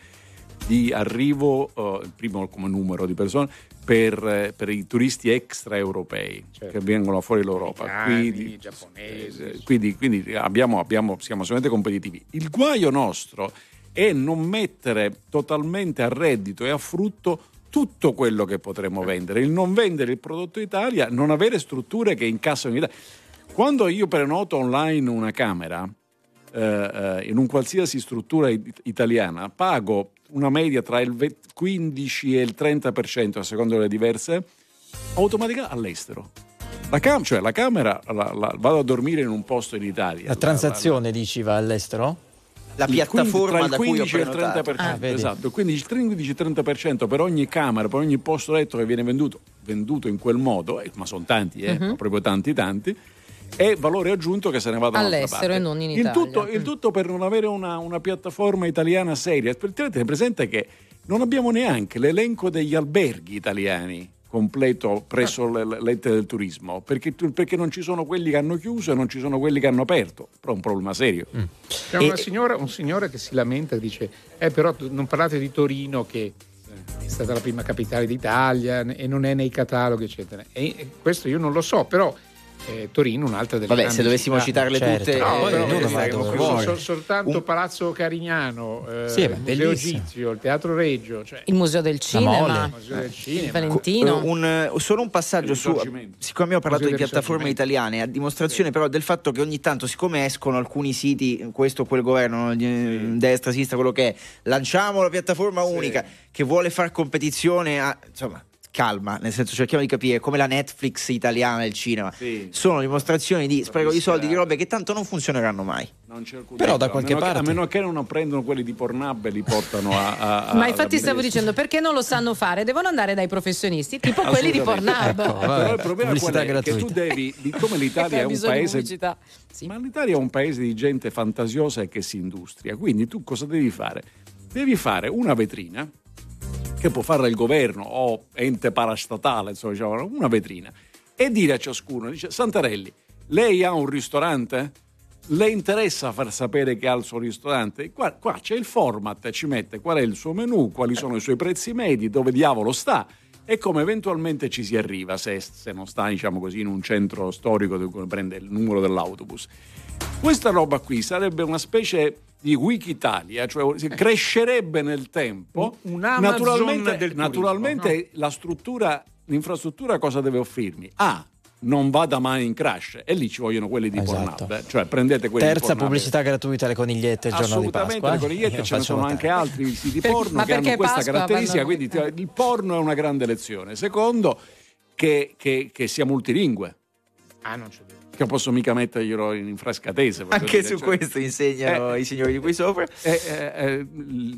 di arrivo, uh, il primo come numero di persone, per, eh, per i turisti extraeuropei che vengono fuori l'Europa. Americani, Quindi, giapponesi. eh, quindi, quindi abbiamo, abbiamo- siamo assolutamente competitivi. Il guaio nostro è non mettere totalmente a reddito e a frutto tutto quello che potremmo vendere, il non vendere il prodotto Italia, non avere strutture che incassano in Italia. Quando io prenoto online una camera, eh, eh, in un qualsiasi struttura it- italiana, pago una media tra il ve- 15 e il 30% a seconda delle diverse, automaticamente all'estero. La, cam- cioè la camera, la- la- vado a dormire in un posto in Italia. La transazione dici va all'estero? La il piattaforma 15 tra il da cui ho 15 e il prenotato. 30%, Ah, vedi. esatto, il 15 il 30% per ogni camera, per ogni posto letto che viene venduto, venduto in quel modo, eh, ma sono tanti, eh, ma proprio tanti tanti, è valore aggiunto che se ne va da All'estero parte. e non in il Italia. tutto, il tutto per non avere una, una piattaforma italiana seria. Tenete presente che non abbiamo neanche l'elenco degli alberghi italiani completo presso le le- l'ente del turismo perché, perché non ci sono quelli che hanno chiuso e non ci sono quelli che hanno aperto però è un problema serio C'è una signora, un signore che si lamenta e dice: Eh, però non parlate di Torino che è stata la prima capitale d'Italia e non è nei cataloghi, eccetera. E e questo io non lo so, però eh, Torino un'altra delle Vabbè, grandi se dovessimo città. citarle Certo. tutte, No, eh, però eh, eh, dire, dove so- soltanto Palazzo Carignano, eh, Sì, il Museo. Egizio, il Teatro Reggio, cioè, Il Museo del. Cinema, il Museo del Cinema. il Valentino. Eh, un, eh, solo un passaggio su siccome abbiamo parlato di Museo del piattaforme italiane a dimostrazione però del fatto che ogni tanto siccome escono alcuni siti questo o quel governo no, di- destra sinistra quello che è lanciamo la piattaforma unica che vuole far competizione a insomma calma nel senso cerchiamo di capire come la Netflix italiana il cinema Sì. sono dimostrazioni di spreco di soldi di robe che tanto non funzioneranno mai Non c'è alcun Però da dubbio, a qualche meno che- parte- a meno che non prendono quelli di Pornhub e li portano a, a- *laughs* a- Ma infatti stavo dicendo perché non lo sanno fare? Devono andare dai professionisti, tipo quelli di. Pornhub. Ecco, Però vabbè, il problema qual è? che tu devi, di- come *laughs* l'Italia è un paese. Sì. Ma l'Italia è un paese di gente fantasiosa e che si industria, quindi tu cosa devi fare? Devi fare una vetrina che può fare il governo o ente parastatale, insomma, diciamo, una vetrina, e dire a ciascuno, dice Santarelli, lei ha un ristorante? Le interessa far sapere che ha il suo ristorante? Qua, qua c'è il format, ci mette qual è il suo menù, quali sono i suoi prezzi medi, dove diavolo sta e come eventualmente ci si arriva se, se non sta diciamo così, in un centro storico dove prende il numero dell'autobus. Questa roba qui sarebbe una specie di Wikitalia, cioè si crescerebbe nel tempo. Un- naturalmente, del turismo, naturalmente la struttura, l'infrastruttura cosa deve offrirmi? A. Non vada mai in crash e lì ci vogliono quelli di Esatto. Pornhub, eh. cioè prendete quelli di Terza pubblicità gratuita alle conigliette il giorno di Assolutamente, Pasqua. le eh? conigliette ce ne sono notare. anche altri siti *laughs* Per- porno che hanno questa Pasqua caratteristica, quindi ti- il porno è una grande lezione. Secondo, che, che- che sia multilingue, Ah, non c'è. Che non posso mica metterglielo in frascatese. anche dire, su cioè, questo insegnano Eh. i signori di qui sopra eh, eh, eh,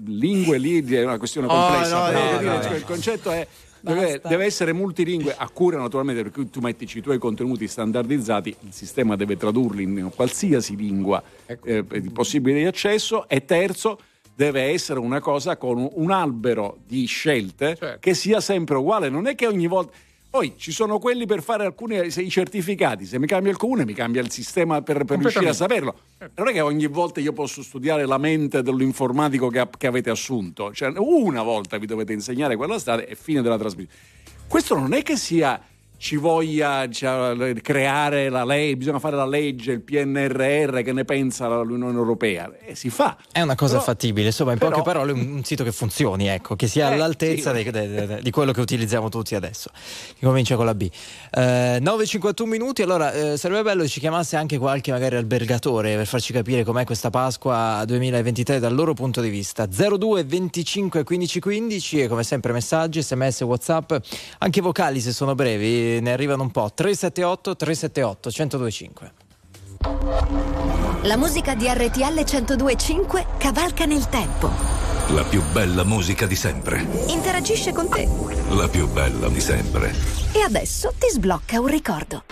lingue lì è una questione Oh, complessa. no, no, no, cioè, no. Il concetto è. Deve, deve essere multilingue a cura naturalmente per cui tu mettici i tuoi contenuti standardizzati il sistema deve tradurli in qualsiasi lingua Ecco. eh, possibile di accesso e terzo deve essere una cosa con un albero di scelte Certo. che sia sempre uguale non è che ogni volta poi ci sono quelli per fare alcuni se- i certificati se mi cambia il comune mi cambia il sistema per, per riuscire a saperlo. Non è che ogni volta io posso studiare la mente dell'informatico che, che avete assunto. Cioè una volta vi dovete insegnare quella strada e fine della trasmissione. Questo non è che sia ci voglia cioè, creare la legge, bisogna fare la legge, il PNRR, che ne pensa l'Unione Europea? E si fa. È una cosa Però- fattibile, insomma, in però- poche parole, un, un sito che funzioni, ecco, che sia Eh, all'altezza sì. de- de- di quello che utilizziamo tutti adesso. Che comincia con la B. Eh, 9.51 minuti, allora eh, sarebbe bello che ci chiamasse anche qualche magari albergatore per farci capire com'è questa Pasqua 2023 dal loro punto di vista. 02 25 15 15 e come sempre messaggi, sms, whatsapp, anche vocali se sono brevi, ne arrivano un po'. 378 378 1025. La musica di RTL 1025 cavalca nel tempo. La più bella musica di sempre. Interagisce con te. La più bella di sempre. E adesso ti sblocca un ricordo.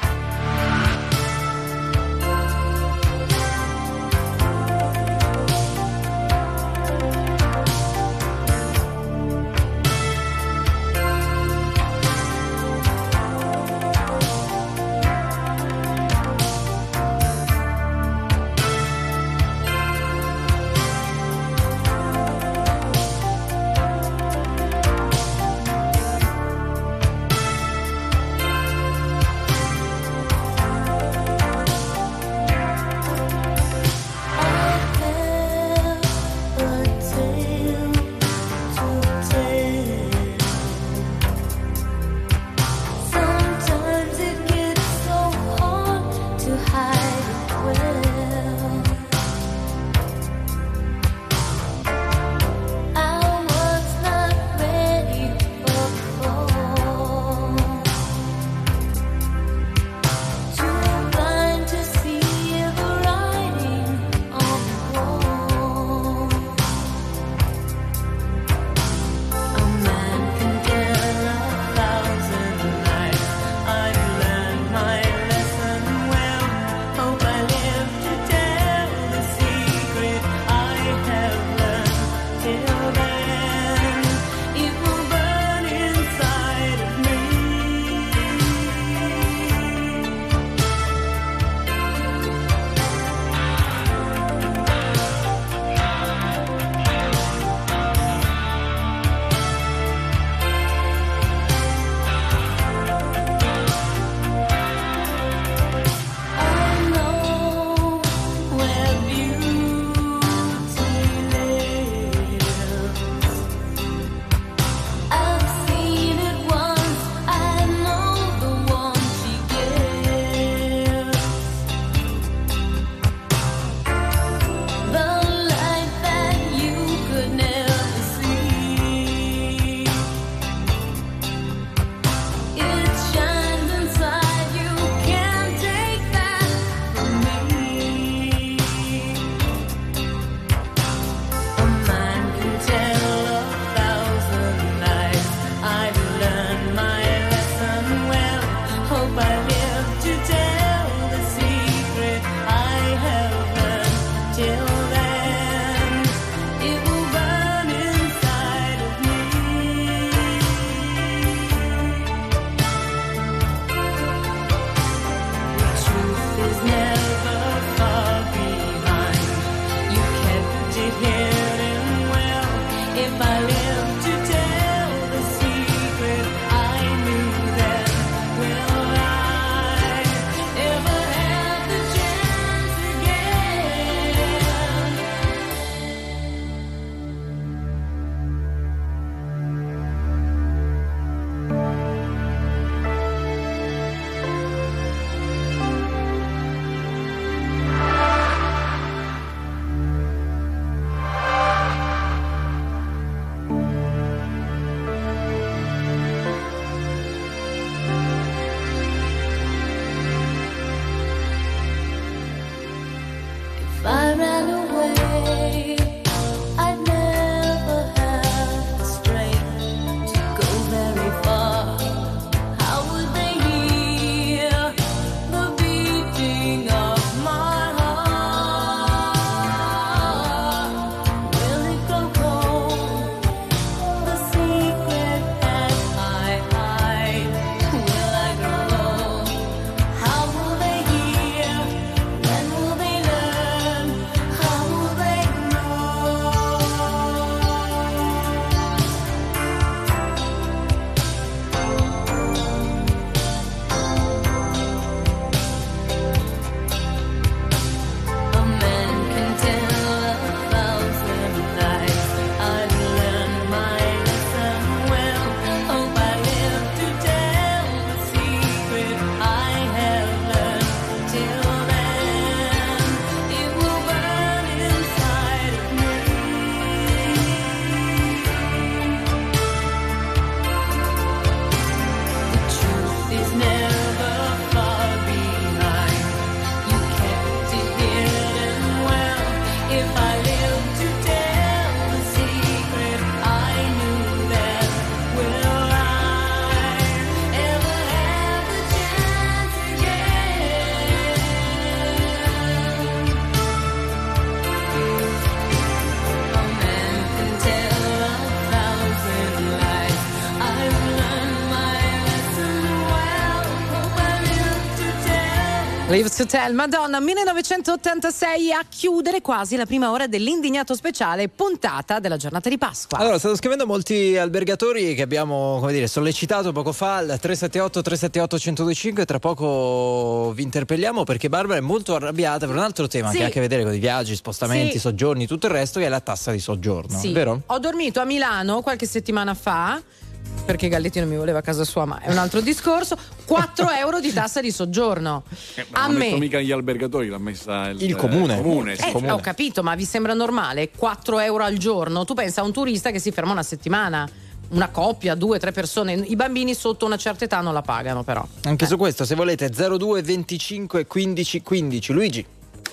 Live to Tell, Madonna, 1986 a chiudere quasi la prima ora dell'indignato speciale puntata della giornata di Pasqua. Allora, stanno scrivendo molti albergatori che abbiamo, come dire, sollecitato poco fa al 378 378 1025 tra poco vi interpelliamo perché Barbara è molto arrabbiata per un altro tema Sì. che ha a che vedere con i viaggi, spostamenti, Sì. soggiorni, tutto il resto che è la tassa di soggiorno, Sì. vero? Ho dormito a Milano qualche settimana fa. Perché Galletti non mi voleva a casa sua, ma è un altro discorso. 4 *laughs* euro di tassa di soggiorno. Eh, Ma a me. mica gli albergatori, l'ha messa il, Il comune. il comune, sì. Eh, ho capito, ma vi sembra normale? 4 euro al giorno? Tu pensa a un turista che si ferma una settimana. Una coppia, due, tre persone. I bambini sotto una certa età non la pagano, però. Anche su questo, se volete, 02 25 15 15. Luigi.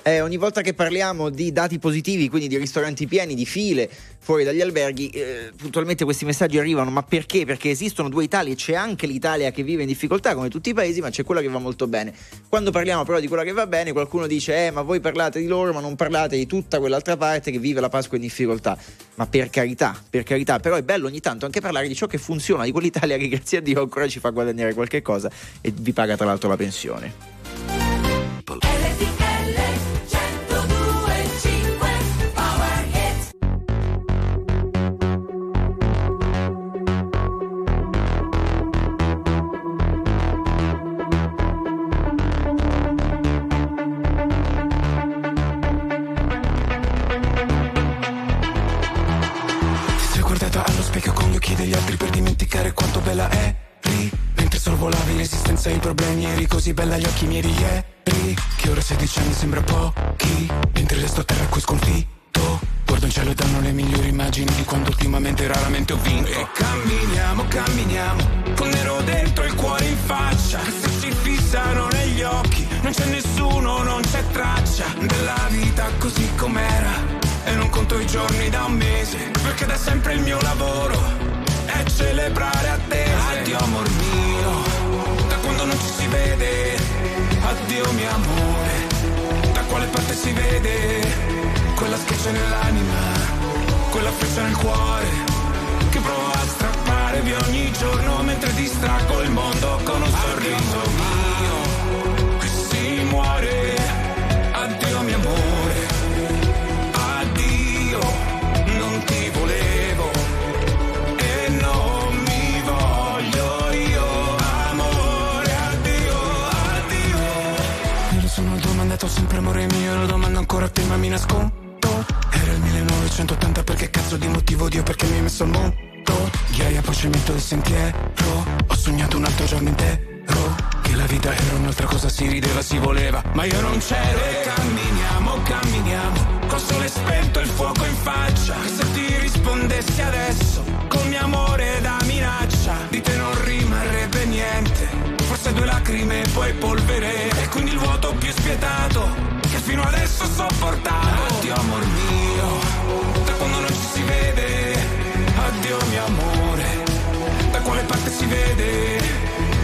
Eh, ogni volta che parliamo di dati positivi, quindi di ristoranti pieni, di file fuori dagli alberghi, eh, puntualmente questi messaggi arrivano. Ma perché? Perché esistono due Italie, c'è anche l'Italia che vive in difficoltà come tutti i paesi, ma c'è quella che va molto bene. Quando parliamo però di quella che va bene, qualcuno dice: Eh, ma voi parlate di loro, ma non parlate di tutta quell'altra parte che vive la Pasqua in difficoltà. Ma per carità, per carità, però è bello ogni tanto anche parlare di ciò che funziona, di quell'Italia che grazie a Dio ancora ci fa guadagnare qualche cosa e vi paga tra l'altro la pensione. Bella eri Mentre sorvolavi l'esistenza e i problemi eri così bella agli occhi miei di ieri Che ora 16 anni sembra pochi. Mentre resto a terra qui sconfitto Guardo in cielo e danno le migliori immagini di quando ultimamente raramente ho vinto. E camminiamo, camminiamo Con nero dentro e il cuore in faccia. Che se ci fissano negli occhi Non c'è nessuno, non c'è traccia. Della vita così com'era e non conto i giorni da un mese Perché da sempre il mio lavoro È celebrare attese Addio amor mio Da quando non ci si vede. Addio mio amore Da quale parte si vede? Quella schiaccia nell'anima Quella freccia nel cuore Che provo a strappare via ogni giorno Mentre distraggo il mondo con un sorriso mio Qui si muore. Addio mio amore lo domando ancora a te, ma mi nascondo. Era il 1980, perché cazzo di motivo Dio, perché mi hai messo al mondo? Ghiaia, poi cemento del sentiero, ho sognato un altro giorno intero. Che la vita era un'altra cosa, si rideva, si voleva, ma io non c'ero. E camminiamo, camminiamo, col sole spento il fuoco in faccia. E se ti rispondessi adesso, col mio amore da minaccia, di te non rimarrebbe niente. Forse due lacrime e poi polvere. E quindi il vuoto più spietato, fino adesso sopportato. Addio amor mio, da quando non ci si vede. Addio mio amore, da quale parte si vede?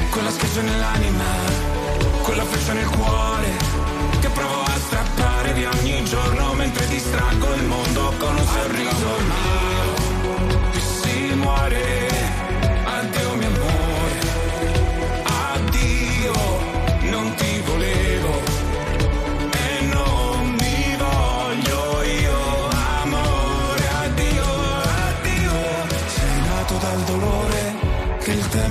Quella schiaccia nell'anima, quella freccia nel cuore, che provo a strappare via ogni giorno mentre distraggo il mondo con un sorriso mio. Qui si muore,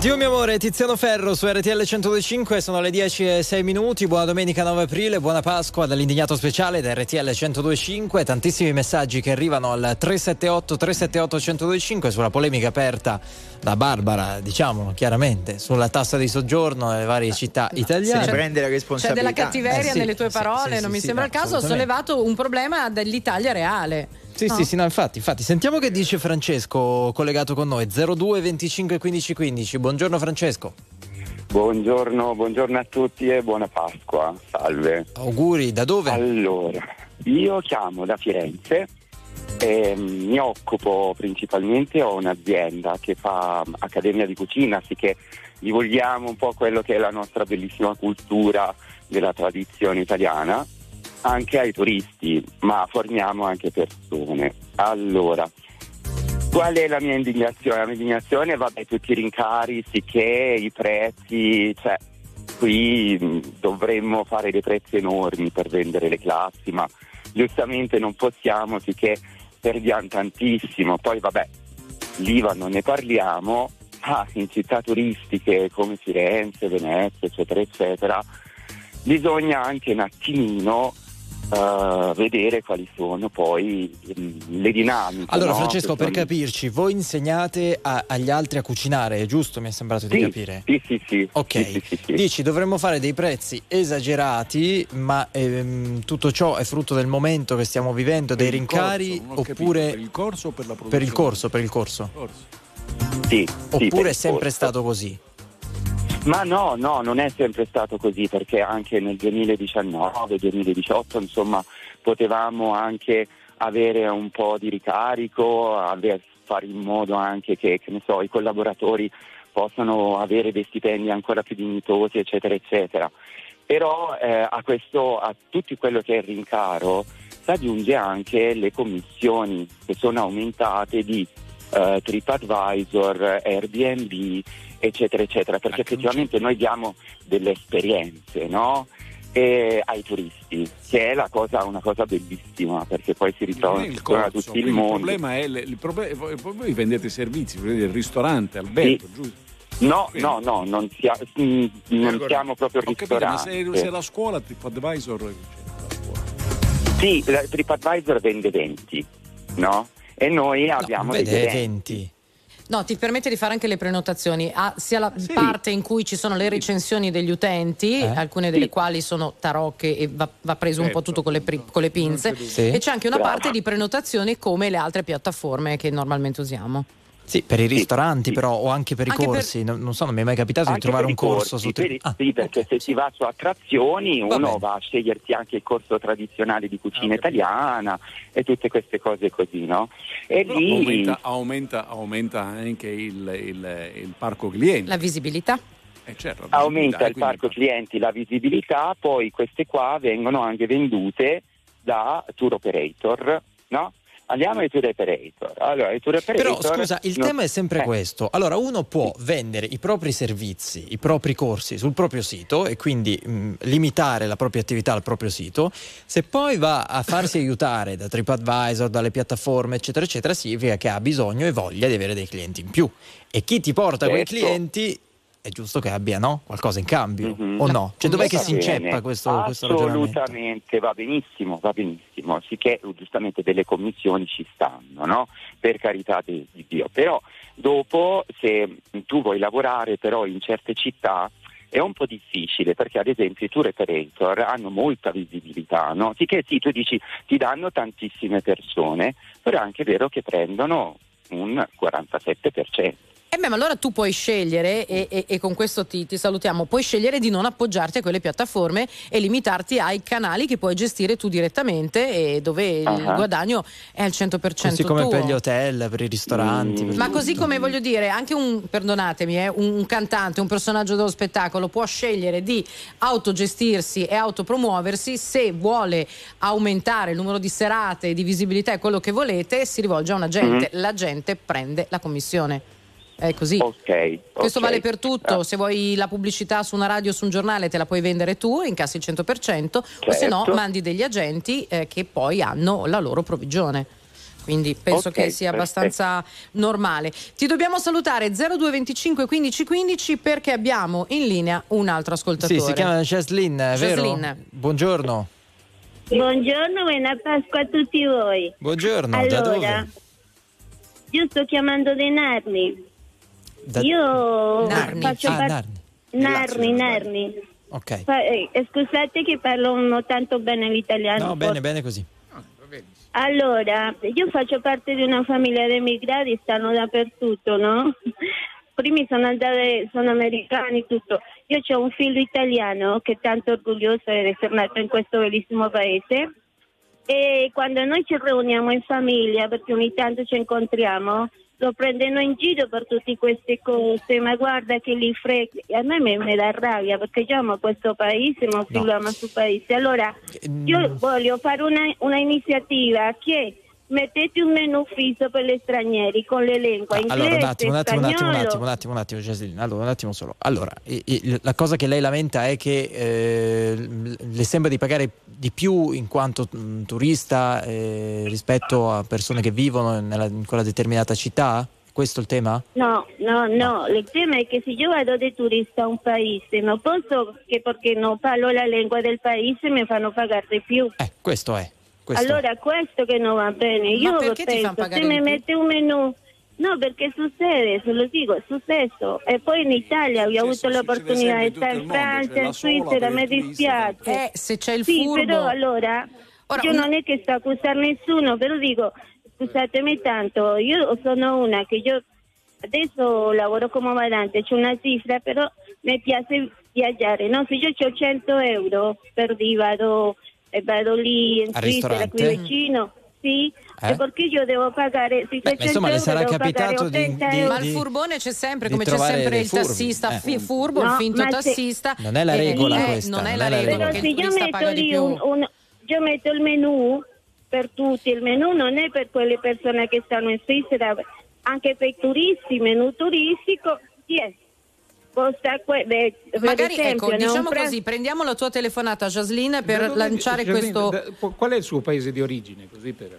Addio mio amore, Tiziano Ferro su RTL 1025, sono le 10 e 6 minuti, buona domenica 9 aprile, buona Pasqua dall'indignato speciale da RTL 1025, tantissimi messaggi che arrivano al 378 378 1025 sulla polemica aperta da Barbara, diciamo chiaramente, sulla tassa di soggiorno nelle varie città italiane. Se ne prende la C'è responsabilità. della cattiveria Eh sì, nelle tue parole, sì, non sì, mi sì, sembra no, il caso. Ho sollevato un problema dell'Italia reale. Sì, No? sì, sì, no, infatti, infatti. Sentiamo che dice Francesco collegato con noi 02 25 15 15. Buongiorno Francesco. Buongiorno, buongiorno a tutti e buona Pasqua. Salve. Auguri, da dove? Allora, io chiamo da Firenze e mm, mi occupo principalmente, ho un'azienda che fa mm, accademia di cucina, así che divulghiamo un po' quello che è la nostra bellissima cultura della tradizione italiana anche ai turisti, ma forniamo anche persone. Allora, Qual è la mia indignazione? La mia indignazione, vabbè, tutti i rincari, sicché i prezzi, cioè qui mh, dovremmo fare dei prezzi enormi per vendere le classi, ma giustamente non possiamo, sicché perdiamo tantissimo. Poi vabbè, l'IVA non ne parliamo, ma in città turistiche come Firenze, Venezia, eccetera, eccetera, bisogna anche un attimino eh, vedere quali sono poi mh, le dinamiche. Allora no? Francesco, per capirci, voi insegnate a- agli altri a cucinare, è giusto? Mi è sembrato di Sì, capire. Sì, sì, sì. Ok, Sì, sì, sì, sì. dici dovremmo fare dei prezzi esagerati, ma ehm, tutto ciò è frutto del momento che stiamo vivendo, dei Per il rincari, corso, ho capito, oppure per il corso o per la per il produzione? corso, per il corso. Sì, sì, Oppure è sempre corso. stato così? Ma no, no, non è sempre stato così perché anche nel 2019-2018 insomma potevamo anche avere un po' di ricarico, aver- fare in modo anche che, che so, i collaboratori possano avere dei stipendi ancora più dignitosi, eccetera, eccetera. Però eh, a questo, a tutto quello che è il rincaro, si aggiunge anche le commissioni che sono aumentate di eh, TripAdvisor, Airbnb, eccetera, eccetera, perché effettivamente noi diamo delle esperienze, no? E ai turisti, che è la cosa, una cosa bellissima, perché poi si ritrovano è il corso, tutto il mondo. il problema è le- il proble- voi voi vendete servizi, vendete il ristorante, albergo, Sì. giusto? No, no, no, non, sia- mm, non siamo proprio Ho capito, ma se, ristoranti. se la scuola TripAdvisor Sì, la TripAdvisor vende 20, no? E noi abbiamo degli vede eventi. No, ti permette di fare anche le prenotazioni, ha sia la parte in cui ci sono le recensioni degli utenti, Eh? alcune delle quali sono tarocche e va, va preso un po' Certo. tutto con le, pri- con le pinze, Sì. e c'è anche una parte di prenotazioni come le altre piattaforme che normalmente usiamo. Sì, per i ristoranti però o anche per i Anche per- corsi, non, non so, non mi è mai capitato Anche di trovare per un i corso corsi, su per i- Ah, sì, perché se si va su attrazioni Va uno bene. va a scegliersi anche il corso tradizionale di Ah, cucina italiana e tutte queste cose così, no? E Però lì aumenta, aumenta, aumenta anche il, il- il parco clienti. La visibilità. Eh, certo, la aumenta visibilità, il quindi- parco clienti, la visibilità, poi queste qua vengono anche vendute da tour operator, no? Andiamo ai tour operator. Allora, tour operator Però scusa, il non- tema è sempre eh, questo. Allora, uno può vendere i propri servizi, i propri corsi sul proprio sito e quindi mh, limitare la propria attività al proprio sito. Se poi va a farsi *laughs* aiutare da TripAdvisor, dalle piattaforme, eccetera, eccetera, significa che ha bisogno e voglia di avere dei clienti in più. E chi ti porta quei Certo. clienti è giusto che abbia no? qualcosa in cambio Mhm. o no? Cioè, dov'è che si inceppa questo, questo ragionamento? Assolutamente, va benissimo, va benissimo, sicché giustamente delle commissioni ci stanno, no? Per carità di, di Dio. Però dopo se tu vuoi lavorare però in certe città è un po' difficile perché ad esempio i tour operator hanno molta visibilità, no? Sicché sì, tu dici ti danno tantissime persone, però è anche vero che prendono un 47%. E beh, ma allora tu puoi scegliere, e, e- e con questo ti, ti salutiamo, puoi scegliere di non appoggiarti a quelle piattaforme e limitarti ai canali che puoi gestire tu direttamente e dove il Ah. guadagno è al 100% Così come tuo. per gli hotel, per i ristoranti. per Ma tutto. così come voglio dire, anche un, perdonatemi, eh, un, un cantante, un personaggio dello spettacolo può scegliere di autogestirsi e autopromuoversi se vuole aumentare il numero di serate, di visibilità e quello che volete, si rivolge a un agente. Mhm. La gente prende la commissione. È così. Ok. Questo ok. vale per tutto, se vuoi la pubblicità su una radio, su un giornale, te la puoi vendere tu, incassi il 100%, o se no Certo. mandi degli agenti eh, che poi hanno la loro provvigione. Quindi penso Ok, che sia perfetto. abbastanza normale. Ti dobbiamo salutare 0225 15 15 perché abbiamo in linea un altro ascoltatore. Sì, si chiama Jaslyn, è vero? Jaslyn. Buongiorno. Buongiorno, buona Pasqua a tutti voi. Buongiorno, da allora, dove? io sto chiamando dei Narni. Da- Io Narni. faccio Ah, par- Narni. Narni, Narni. Ok. Fa- eh, scusate che parlo non tanto bene l'italiano. No, bene, bene così. Allora, io faccio parte di una famiglia di emigrati, stanno dappertutto, no? *laughs* Primi sono andate, sono americani, tutto. Io ho un figlio italiano che è tanto orgoglioso di essere nato in questo bellissimo paese e quando noi ci riuniamo in famiglia, perché ogni tanto ci incontriamo, lo prendono in giro per tutte queste cose, ma guarda che li frega. A me mi, dà rabbia perché io amo questo paese, mio figlio ama il suo paese. Allora, io voglio fare una, una iniziativa che mettete un menù fisso per gli stranieri con l'elenco inglese, Allora, un attimo, un attimo, un attimo, un attimo, un attimo, un attimo, Jaslyn. Allora, un attimo solo. Allora, i- i- la cosa che lei lamenta è che eh, le sembra di pagare di più in quanto mm, turista eh, rispetto a persone che vivono nella- in quella determinata città? Questo è il tema? No, no, no, il tema è che se io vado di turista a un paese non posso che perché non parlo la lingua del paese mi fanno pagare di più. Questo è. Questo allora questo che non va bene. Ma Io perché ti fanno penso, pagare se mi mette un menù No, perché succede, se lo dico, è successo. E poi in Italia ho avuto l'opportunità di stare in Francia, in Svizzera, mi dispiace. Eh, se c'è il sì, furbo. però allora, io non è che sto a accusare nessuno, però dico, scusatemi tanto, io sono una che io adesso lavoro come badante, c'è una cifra, però mi piace viaggiare, no? Se io ho 100 euro, per vado, eh, vado lì in Al Svizzera, qui ristorante? vicino, sì, Eh? e perché io devo pagare, Beh, 100 insomma, le sarà capitato di- 80 di-. Ma il furbone c'è sempre, come c'è sempre il furbi. tassista Eh. fi- furbo, il No, finto ma se- tassista. Non è la Eh, regola eh, questa, Non è la regola Però che se il io turista metto paga di lì più. un, un- io metto il menù per tutti, il menù non è per quelle persone che stanno in Svizzera, anche per i turisti, il menù turistico, sì, que- beh, Magari esempio, ecco, diciamo pre- così, prendiamo la tua telefonata Jaslyn Da per dove- lanciare Giardino, questo da- qual è il suo paese di origine? Così per...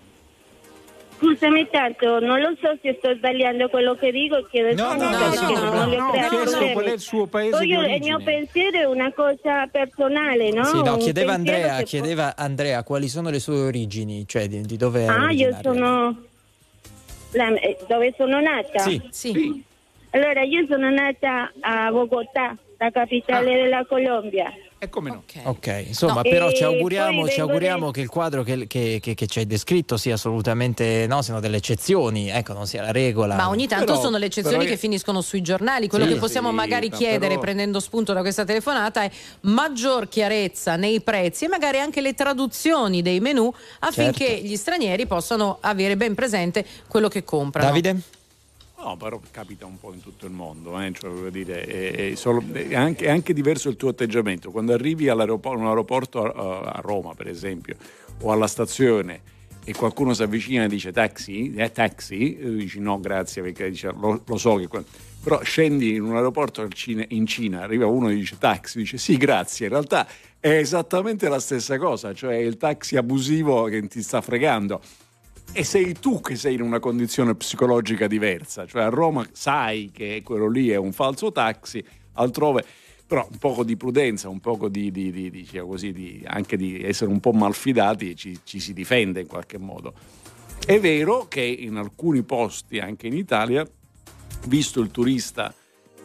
Scusami tanto, non lo so se sto sbagliando quello che dico, chiedo No, scusa no, no, perché no, non no, no, qual è il suo paese Poi di io- il mio pensiero è una cosa personale, no? Sì, no, chiedeva Andrea, chiedeva Andrea quali sono le sue origini, cioè di, di dove è Ah, io sono la- eh, dove sono nata? Sì. Sì. Allora, io sono nata a Bogotà, la capitale della Colombia. E come no? Ok, insomma, No. però ci auguriamo, ci auguriamo che il quadro che, che, che, che ci hai descritto sia assolutamente, no, siano delle eccezioni, ecco, non sia la regola. Ma ogni tanto Però- sono le eccezioni che finiscono sui giornali. Quello Sì, che possiamo sì, magari ma chiedere, però- prendendo spunto da questa telefonata, è maggior chiarezza nei prezzi e magari anche le traduzioni dei menù affinché Certo. gli stranieri possano avere ben presente quello che comprano. Davide? No, però capita un po' in tutto il mondo, eh, cioè, dire, è, è solo- è anche, è anche diverso il tuo atteggiamento. Quando arrivi all'aeroporto, un aeroporto a, a Roma, per esempio, o alla stazione e qualcuno si avvicina e dice taxi, eh, taxi, e dici no grazie perché dice, lo, lo so che... que-". Però scendi in un aeroporto in Cina, arriva uno e dice taxi, dice sì grazie, in realtà è esattamente la stessa cosa, cioè il taxi abusivo che ti sta fregando. E sei tu che sei in una condizione psicologica diversa, cioè a Roma sai che quello lì è un falso taxi, altrove però un poco di prudenza, un poco di, di- di- diciamo così, anche di essere un po' malfidati ci, ci si difende in qualche modo. È vero che in alcuni posti, anche in Italia, visto il turista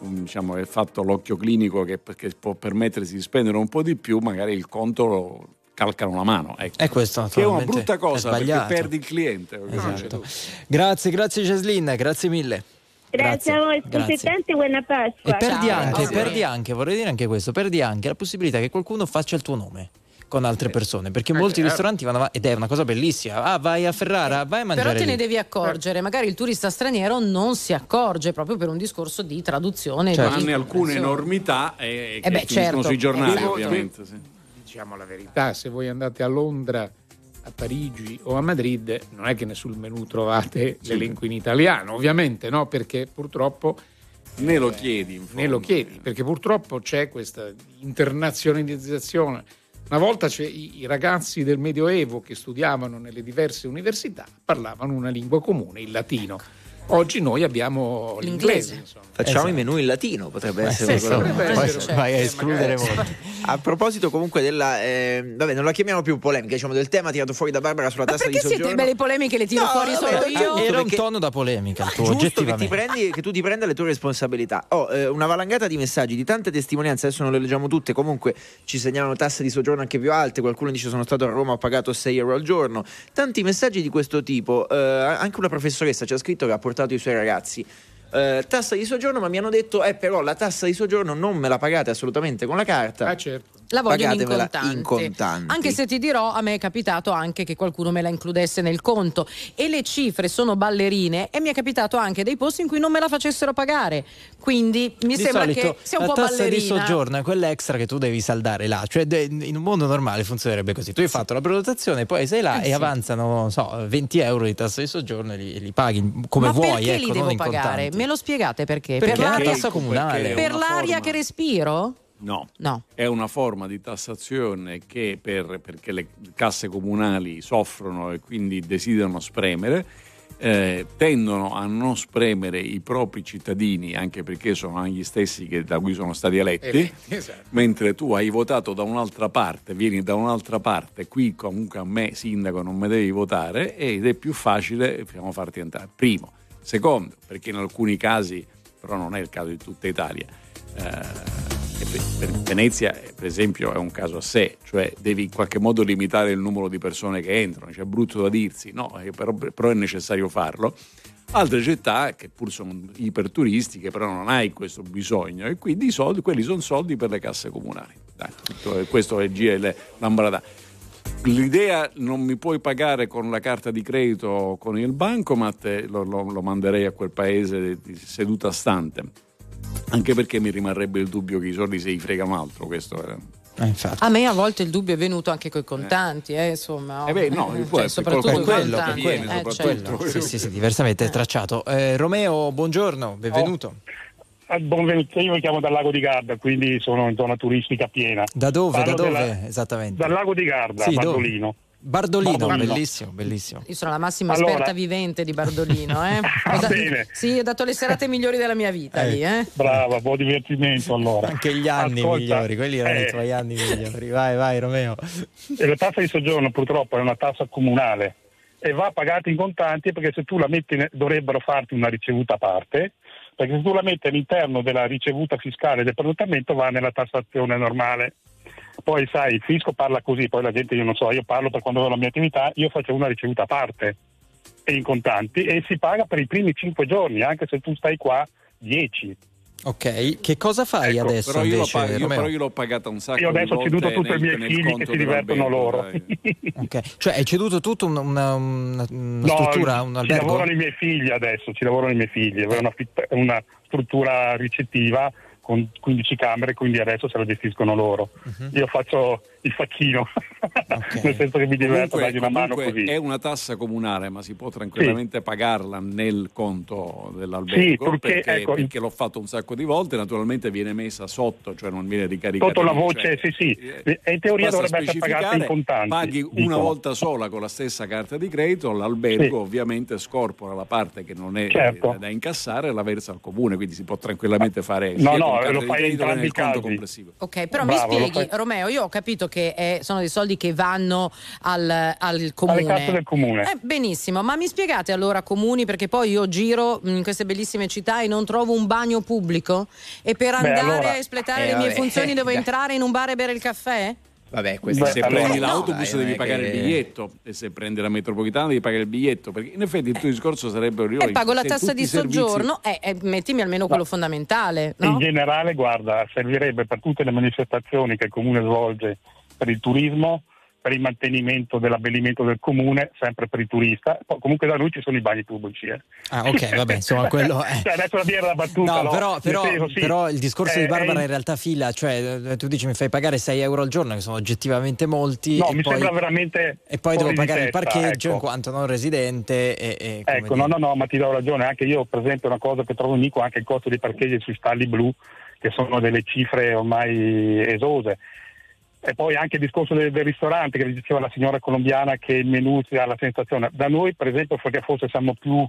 um, diciamo, è fatto l'occhio clinico che, che può permettersi di spendere un po' di più, magari il conto calcano la mano. Ecco. E questo Che è una brutta è cosa perché perdi il cliente. Esatto. Grazie, grazie Jaslyn, grazie mille. Grazie, a voi, grazie. scusate tante buona Pasqua. E perdi anche, perdi anche, vorrei dire anche questo, perdi anche la possibilità che qualcuno faccia il tuo nome con altre persone, perché molti ristoranti vanno avanti, ed è una cosa bellissima. Ah, vai a Ferrara, vai a mangiare Però te ne devi accorgere, magari il turista straniero non si accorge proprio per un discorso di traduzione. Tranne di alcune comprensione. enormità eh, che Eh beh, finiscono certo. sui giornali, Esatto. ovviamente. sì. Diciamo la verità, se voi andate a Londra, a Parigi o a Madrid, non è che sul menù trovate l'elenco in italiano, ovviamente, no? Perché purtroppo ne lo chiedi, in ne lo chiedi, perché purtroppo c'è questa internazionalizzazione Una volta c'è- i, ragazzi del Medioevo che studiavano nelle diverse università parlavano una lingua comune, il latino. Oggi noi abbiamo l'inglese. insomma. Facciamo Esatto. i menù in latino, potrebbe Eh, essere sì, potrebbe Poi essere, vai a eh, escludere magari. A proposito comunque della eh, vabbè, non la chiamiamo più polemica, diciamo del tema tirato fuori da Barbara sulla tassa di Perché siete soggiorno. belle polemiche le tiro No, fuori vabbè, solo io? Era un tono da polemica il tuo, Giusto che, ti prendi, che tu ti prenda le tue responsabilità. Ho eh, una valangata di messaggi, di tante testimonianze, adesso non le leggiamo tutte, comunque ci segnalano tasse di soggiorno anche più alte, qualcuno dice sono stato a Roma, ho pagato 6 euro al giorno, tanti messaggi di questo tipo, Eh, anche una professoressa ci ha scritto che ha portato i suoi ragazzi. Eh, tassa di soggiorno, ma mi hanno detto: Eh, però la tassa di soggiorno non me la pagate assolutamente con la carta. Ah, certo. La vogliono in contanti. in contanti. Anche se ti dirò, a me è capitato anche che qualcuno me la includesse nel conto e le cifre sono ballerine e mi è capitato anche dei posti in cui non me la facessero pagare. Quindi mi di sembra solito che sia un la po' tassa di ballerina. soggiorno è quella extra che tu devi saldare là, cioè in un mondo normale funzionerebbe così. Tu hai fatto la prenotazione, poi sei là Eh e sì. avanzano non so, 20 euro di tassa di soggiorno e li, e li paghi come Ma vuoi, perché ecco, li non devo pagare? Me lo spiegate perché? Perché per è una l'aria, tassa comunale. per l'aria forma- che respiro? No. No. È una forma di tassazione che per- perché le casse comunali soffrono e quindi desiderano spremere, eh, tendono a non spremere i propri cittadini, anche perché sono gli stessi che- da cui sono stati eletti, Eh, *laughs* esatto. mentre tu hai votato da un'altra parte, vieni da un'altra parte, qui comunque a me sindaco non mi devi votare ed è più facile diciamo, farti entrare. Primo. Secondo, perché in alcuni casi, però non è il caso di tutta Italia, eh, Venezia eh, per esempio è un caso a sé, cioè devi in qualche modo limitare il numero di persone che entrano, cioè è brutto da dirsi, no, eh, però, però è necessario farlo. Altre città che pur sono iperturistiche, però non hai questo bisogno e quindi i soldi, quelli sono soldi per le casse comunali. Dai, tutto- questo è GL Lambrada. L'idea non mi puoi pagare con la carta di credito o con il bancomat, eh, lo, lo- lo manderei a quel paese di seduta stante. Anche perché mi rimarrebbe il dubbio che i soldi se li fregano altro. Questo è. A me a volte il dubbio è venuto anche coi contanti, eh, insomma. Eh beh, no, Eh, cioè, soprattutto quello- coi quello, contanti. viene eh, soprattutto. certo. Sì, sì, sì, diversamente è tracciato. Eh, Romeo, buongiorno, benvenuto. Ah, Benvenuto, io mi chiamo dal lago di Garda, quindi sono in zona turistica piena. Da dove? Parlo da dove della- esattamente? Dal lago di Garda, Sì, dove? Bardolino. Bardolino, bellissimo, bellissimo. Io sono la massima Allora- esperta vivente di Bardolino, eh. *laughs* Dato- Bene. sì, ho dato le serate migliori della mia vita lì, eh. Brava, buon divertimento allora. Anche gli anni Ascolta, migliori, quelli erano eh, i tuoi anni migliori. Vai, vai, Romeo. E la tassa di soggiorno purtroppo è una tassa comunale e va pagata in contanti perché se tu la metti dovrebbero farti una ricevuta a parte, perché se tu la metti all'interno della ricevuta fiscale del prenottamento va nella tassazione normale. Poi sai, il fisco parla così, poi la gente io non so, io parlo per quando avevo la mia attività, io facevo una ricevuta a parte e in contanti e si paga per i primi 5 giorni, anche se tu stai qua 10. Ok, che cosa fai Ecco, adesso Però io, l'ho, invece, pag- io- però io l'ho pagata un sacco Io adesso ho ceduto tutto ai miei figli che si divertono loro. *laughs* Ok, Cioè hai ceduto tutto un- una, una- una No, struttura, un ci albergo? lavorano i miei figli adesso, ci lavorano i miei figli, aveva una, fit- una struttura ricettiva con 15 camere, quindi adesso se la gestiscono loro. Mhm. Io faccio il facchino, *laughs* nel senso che mi diverto dargli una mano così. è una tassa comunale, ma si può tranquillamente pagarla nel conto dell'albergo Sì, purché, perché, ecco, perché l'ho fatto un sacco di volte. Naturalmente viene messa sotto, cioè non viene ricaricata. Sotto la voce, cioè, sì, sì, e in teoria dovrebbe essere pagata in contanti. Paghi una dicono. volta sola con la stessa carta di credito, l'albergo Sì. ovviamente scorpora la parte che non è Certo. eh, da incassare e la versa al comune, quindi si può tranquillamente fare No, no, lo fai in entrambi nel i conto casi. complessivo. Ok, però Bravo, mi spieghi, Romeo, io ho capito che è- sono dei soldi che vanno al, al comune. comune. Eh, benissimo, ma mi spiegate allora comuni, perché poi io giro in queste bellissime città e non trovo un bagno pubblico e per Beh, andare allora- a espletare eh, le mie vabbè, funzioni devo *laughs* entrare in un bar e bere il caffè? Vabbè, se allora- prendi no, l'autobus dai, devi pagare che- il biglietto e se prendi la metropolitana devi pagare il biglietto perché in effetti il tuo discorso sarebbe E pago la tassa di i servizi- soggiorno e eh, mettimi almeno quello fondamentale, no? In generale, guarda, servirebbe per tutte le manifestazioni che il comune svolge per il turismo, per il mantenimento dell'abbellimento del comune, sempre per il turista. Poi, comunque da noi ci sono i bagni pubblici. Eh. Ah, ok, vabbè, insomma, *laughs* quello è. Cioè, adesso la mia era la battuta. No, no? però, però- senso, sì. però il discorso Eh, di Barbara eh, in realtà fila, cioè eh, tu dici mi fai pagare 6 euro al giorno, che sono oggettivamente molti. No, e mi poi, sembra veramente. E poi devo pagare il testa, parcheggio ecco. in quanto non residente. E, e Ecco, dire. no, no, no, ma ti do ragione. Anche io, per esempio, una cosa che trovo unico anche il costo dei parcheggi sui stalli blu, che sono delle cifre ormai esose. E poi anche il discorso del, del ristorante che diceva la signora colombiana che il menù si dà la sensazione. Da noi, per esempio, perché forse siamo più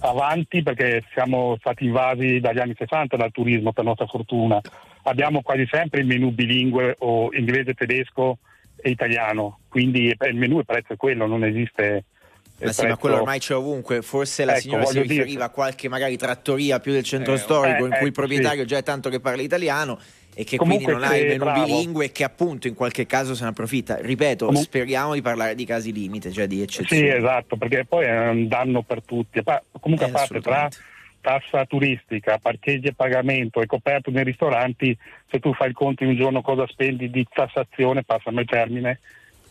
avanti perché siamo stati invasi dagli anni 60 dal turismo per nostra fortuna. Abbiamo quasi sempre il menù bilingue o inglese, tedesco e italiano, quindi eh, il menù il prezzo è quello, non esiste Ma sì, ma quello ormai c'è ovunque. Forse la Ecco, signora si voglio dire- riferiva a qualche magari trattoria più del centro Eh, storico in eh, cui il ecco, proprietario sì. già è tanto che parla italiano e che Comunque quindi non ha sì, il menù bravo. bilingue e che appunto in qualche caso se ne approfitta. Ripeto, Comun- speriamo di parlare di casi limite, cioè di eccezioni. Sì, esatto, perché poi è un danno per tutti. Comunque Eh, a parte tra tassa turistica, parcheggi e pagamento e coperto nei ristoranti, se tu fai il conto in un giorno cosa spendi di tassazione, passami il termine.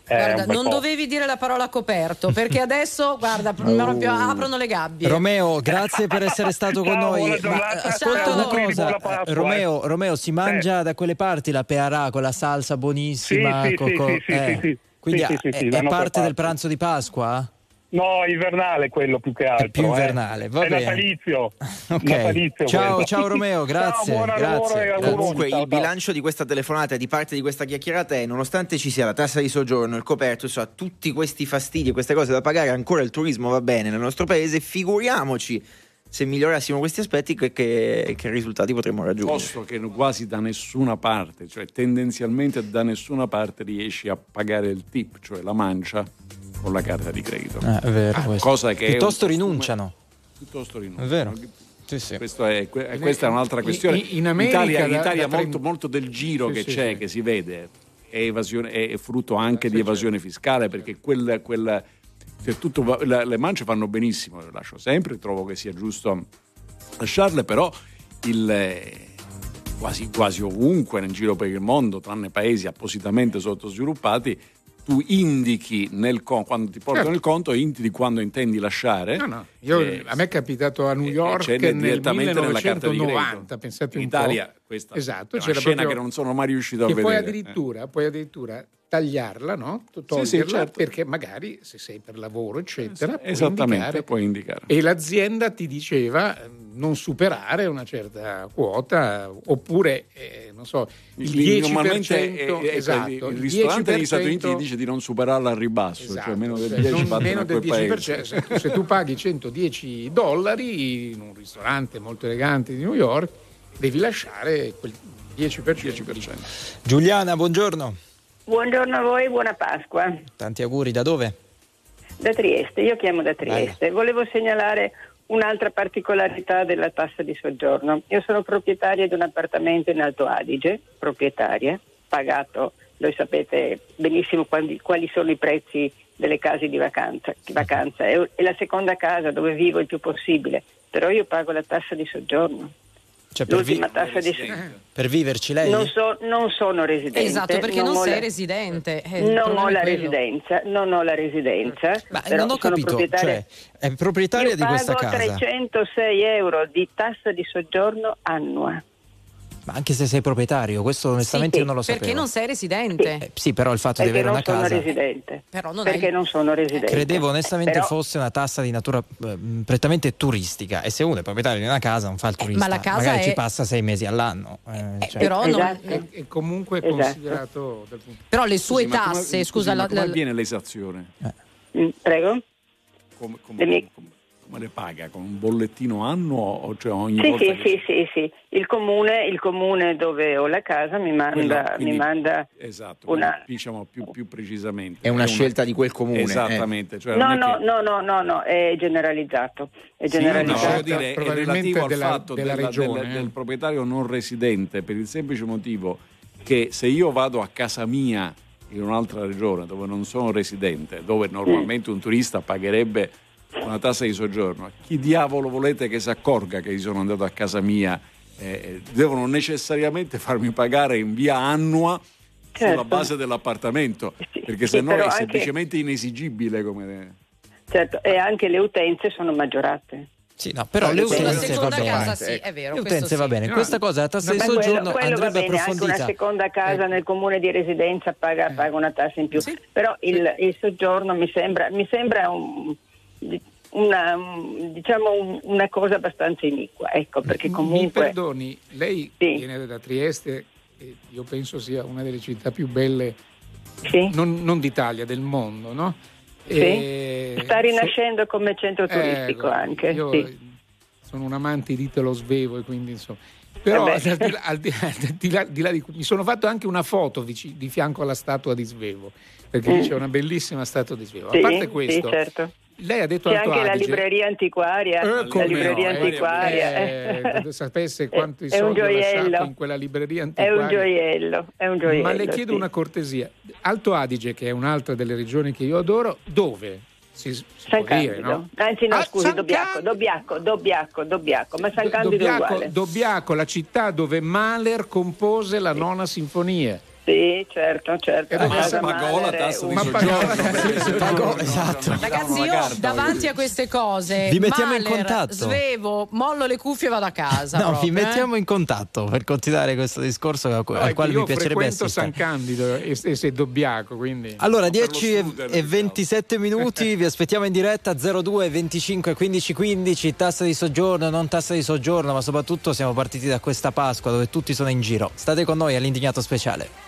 È Guarda, non po'. dovevi dire la parola coperto perché adesso, *laughs* guarda, Oh. proprio aprono le gabbie. Romeo, grazie per essere stato con Ciao, noi. Ma ascolta una cosa, Pasqua, Romeo, eh. Romeo, si mangia da quelle parti la pearà con la salsa buonissima. Sì, sì, co- sì, co- sì, sì, eh. sì, sì. Quindi è, parte del pranzo di Pasqua? No, invernale quello più che altro. più eh. invernale, va è bene. natalizio. *laughs* Ok. natalizio Ciao, quello. ciao Romeo, grazie. Ciao, lavoro grazie. Comunque Ciao, il bilancio di questa telefonata e di parte di questa chiacchierata è nonostante ci sia la tassa di soggiorno, il coperto, insomma, tutti questi fastidi e queste cose da pagare, ancora il turismo va bene nel nostro paese, figuriamoci se migliorassimo questi aspetti che, che- che risultati potremmo raggiungere. Posto che quasi da nessuna parte, cioè tendenzialmente da nessuna parte riesci a pagare il tip, cioè la mancia, con la carta di credito. Eh, è vero, Ah, cosa che è un Piuttosto costume- rinunciano. Piuttosto È rinunciano. vero. Sì, sì. Questo è- que- questa è un'altra questione. in- in America L'Italia, da- l'Italia da molto, molto del giro Sì, che sì, c'è, sì. che si vede, è, evasione- è- è frutto anche di evasione fiscale, perché quel, quel- cioè, tutto la- le mance fanno benissimo, le lascio sempre, trovo che sia giusto lasciarle, però il, quasi, quasi ovunque nel giro per il mondo, tranne paesi appositamente sottosviluppati, tu indichi nel con- quando ti portano Certo. il conto, indichi quando intendi lasciare. No, no. Io- Eh, a me è capitato a New York c'è nel direttamente nella carta di 1990, credito. pensate In un Italia po'. questa esatto, è una scena proprio- che non sono mai riuscito a che puoi vedere. addirittura, puoi addirittura tagliarla, no? Sì, Toglierla, sì, certo. perché magari se sei per lavoro, eccetera, puoi Esattamente, indicare. puoi indicare. E l'azienda ti diceva eh, non superare una certa quota, oppure, eh, non so, il 10%. Normalmente è- è- esatto, il, ristorante negli Stati Uniti 10% dice di non superarla al ribasso, cioè Esatto, meno del cioè, 10 non- battono meno del quel 10%. paese. Se, se tu paghi 110 dollari in un ristorante molto elegante di New York, devi lasciare quel 10%. Giuliana, buongiorno. Buongiorno a voi, buona Pasqua. Tanti auguri, da dove? Da Trieste, io chiamo da Trieste. Volevo segnalare un'altra particolarità della tassa di soggiorno. Io sono proprietaria di un appartamento in Alto Adige, proprietaria, pagato, voi sapete benissimo quali, quali sono i prezzi delle case di vacanza, di vacanza. È, è la seconda casa dove vivo il più possibile, però io pago la tassa di soggiorno. Cioè, per, vi- di soggiorno. per viverci lei? Non, so- non sono residente. Esatto, perché non, ho sei la- residente. eh, non ho la residenza, non ho la residenza. Ma però non ho sono capito, proprietaria- cioè, è proprietaria Io di questa pago casa. 306 euro di tassa di soggiorno annua. Ma anche se sei proprietario, questo onestamente Sì, io non lo sapevo. Perché non sei residente. Eh, sì, però il fatto di Perché avere non una sono casa. residente. Però non perché hai- non sono residente. Credevo onestamente Però- fosse una tassa di natura eh, prettamente turistica e se uno è proprietario di una casa non fa il turista, ma la casa magari è- ci passa sei mesi all'anno. eh, cioè- però non- Esatto. È, è comunque Esatto. considerato dal punto Però le sue Scusi, ma come- tasse, scusi, scusa, ma la- come la- avviene l'esazione? Mm, Prego? Come, come- Le mie- come- come le paga? Con un bollettino annuo o cioè ogni Sì, volta sì, che- sì, sì, sì. Il comune, il comune dove ho la casa mi manda, Quello, quindi- mi manda Esatto, una... quindi diciamo più, più precisamente. È una scelta di quel comune, eh. Esattamente. Cioè No, non è no, che- no, no, no, no, è generalizzato. È Sì, no, generalizzato. dire, è relativo al della- fatto della della- regione, del, eh. del proprietario non residente per il semplice motivo che se io vado a casa mia in un'altra regione dove non sono residente, dove normalmente un turista pagherebbe una tassa di soggiorno, chi diavolo volete che si accorga che io sono andato a casa mia? Eh, devono necessariamente farmi pagare in via annua sulla Certo. base dell'appartamento, perché sì, se no però è anche- semplicemente inesigibile come... Certo, e anche le utenze sono maggiorate. Sì, no, però No, le sulla utenze va seconda bene. casa sì, è vero. Le utenze sì. va bene. No, Questa cosa, la tassa di quello, soggiorno quello va andrebbe bene, anche una approfondita. seconda casa nel comune di residenza paga, paga una tassa in più. Però il, il soggiorno mi sembra, mi sembra un- una, un- diciamo un- una cosa abbastanza iniqua, ecco, perché Mi comunque... perdoni, lei viene da Trieste, eh, io penso sia una delle città più belle, non, non d'Italia, del mondo, no? Sì. E- Sta rinascendo come centro Eh, turistico guarda, anche. Io sì. sono un amante di Italo Svevo e quindi insomma. Però Eh beh. *laughs* al di là- al di- di là- di là di- mi sono fatto anche una foto di fianco alla statua di Svevo, perché Mm. c'è una bellissima statua di Svevo. Sì, a parte sì, questo, certo. Lei ha detto C'è anche la Adige. libreria antiquaria. Eh, la libreria no, antiquaria. eh, eh. sapesse *laughs* quanti È soldi gioiello. in quella libreria È antiquaria. un gioiello, è un gioiello. Ma le chiedo sì. una cortesia. Alto Adige, che è un'altra delle regioni che io adoro, dove? Si, si San può dire, Candido. no? Anzi no, Ah, scusi, San Dobbiaco, Dobbiaco, Dobbiaco, Dobbiaco, ma San Candido è Dobbiaco, uguale. Dobbiaco, la città dove Mahler compose la nona sinfonia. Sì, certo, certo. Ma pagò la tassa di soggiorno. esatto. Ragazzi, io davanti a queste cose, Vi mettiamo in Mahler, contatto. Svevo, mollo le cuffie e vado a casa. *laughs* No, proprio, vi eh. mettiamo in contatto per continuare questo discorso al No, che quale io mi piacerebbe assistere. San Candido e, e se Dobbiaco, quindi... Allora, 10 e- e 27 *laughs* minuti, vi aspettiamo in diretta 02 25 15 15, tassa di soggiorno, non tassa di soggiorno, ma soprattutto siamo partiti da questa Pasqua dove tutti sono in giro. State con noi all'indignato speciale.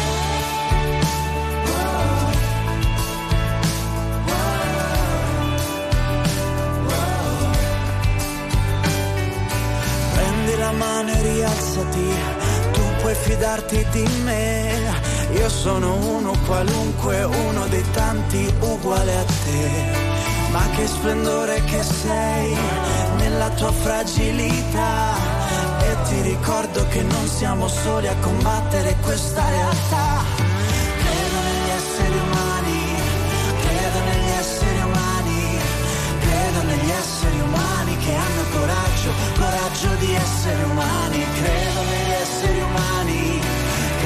Fidarti di me. Io sono uno qualunque, uno dei tanti uguale a te. Ma che splendore che sei nella tua fragilità. E ti ricordo che non siamo soli a combattere questa realtà. Credo negli esseri umani, credo negli esseri umani, credo negli esseri umani che hanno coraggio, coraggio di essere umani, credo negli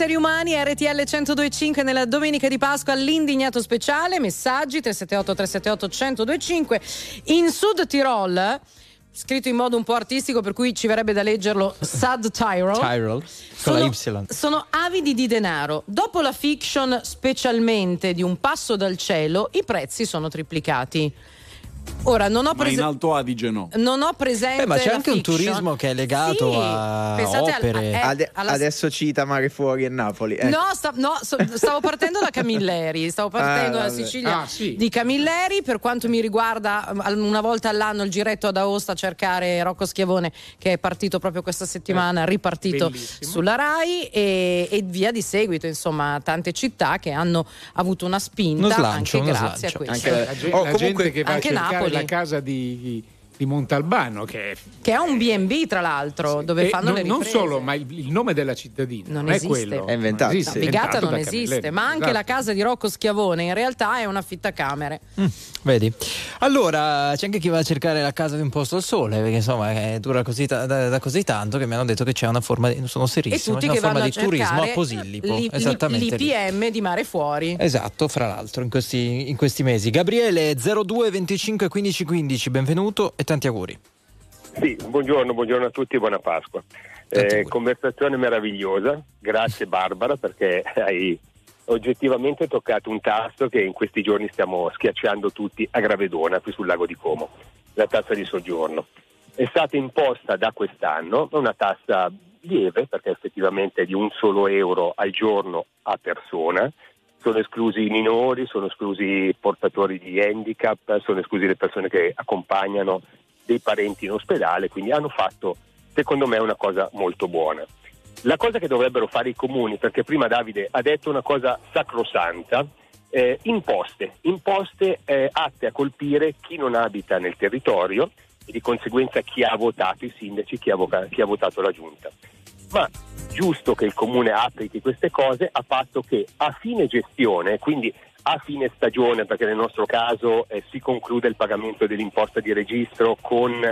Esseri umani, RTL 1025 nella domenica di Pasqua all'indignato speciale, messaggi 378 378 1025. In Sud Tirol scritto in modo un po' artistico, per cui ci verrebbe da leggerlo Sad Tyrol. Tyrol con la Sono- Y. Sono avidi di denaro. Dopo la fiction, specialmente di Un passo dal cielo, i prezzi sono triplicati. Ora, non ho Ma in preso. Alto Adige no. Non ho presente. Beh, ma c'è anche un fiction. turismo che è legato Sì, a pensate al- opere. eh, Ade- alla- Adesso cita Mare Fuori e Napoli. ecco. No, sta- no, so- stavo partendo da Camilleri, stavo partendo Ah, dalla. Sicilia Ah, sì. di Camilleri. Per quanto mi riguarda, al- una volta all'anno il giretto ad Aosta a cercare Rocco Schiavone, che è partito proprio questa settimana, ripartito bellissimo. sulla Rai e, e via di seguito. Insomma, tante città che hanno avuto una spinta Uno slancio, anche uno grazie slancio. a questo. Anche- La, Oh, la comunque- gente che va a anche cercare Napoli. la casa di, di Montalbano, che è Che è un B&B, tra l'altro, dove E fanno non, le non riprese. solo, ma il, il nome della cittadina Non non, è esiste. quello. È inventato. Non esiste, No, Vigata inventato non esiste, Camilleri, ma anche esatto. la casa di Rocco Schiavone in realtà è un affittacamere. Vedi? Allora, c'è anche chi va a cercare la casa di un posto al sole, perché insomma eh, dura così ta- da, da così tanto che mi hanno detto che c'è una forma di, sono serissimo, c'è una forma di turismo a Posillipo. l'i- Esattamente. lì. l'IPM di Mare Fuori. Esatto, fra l'altro, in questi, in questi mesi. Gabriele 02 25 15 15, benvenuto e tanti auguri. Sì, buongiorno, buongiorno a tutti e buona Pasqua. Eh, conversazione meravigliosa, grazie Barbara perché *laughs* hai oggettivamente toccato un tasto che in questi giorni stiamo schiacciando tutti a Gravedona, qui sul lago di Como, la tassa di soggiorno. È stata imposta da quest'anno una tassa lieve perché effettivamente è di un solo euro al giorno a persona, sono esclusi i minori, sono esclusi i portatori di handicap, sono esclusi le persone che accompagnano dei parenti in ospedale, quindi hanno fatto secondo me una cosa molto buona. La cosa che dovrebbero fare i comuni, perché prima Davide ha detto una cosa sacrosanta, eh, imposte, imposte eh, atte a colpire chi non abita nel territorio e di conseguenza chi ha votato i sindaci, chi ha, voca- chi ha votato la giunta. Ma giusto che il comune applichi queste cose a patto che a fine gestione, quindi a fine stagione, perché nel nostro caso eh, si conclude il pagamento dell'imposta di registro con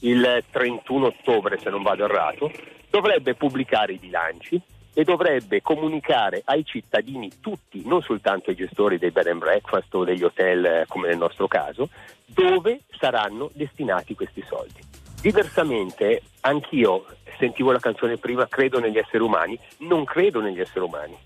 il 31 ottobre, se non vado errato, dovrebbe pubblicare i bilanci e dovrebbe comunicare ai cittadini tutti, non soltanto ai gestori dei bed and breakfast o degli hotel eh, come nel nostro caso, dove saranno destinati questi soldi. Diversamente, anch'io sentivo la canzone prima, credo negli esseri umani, non credo negli esseri umani,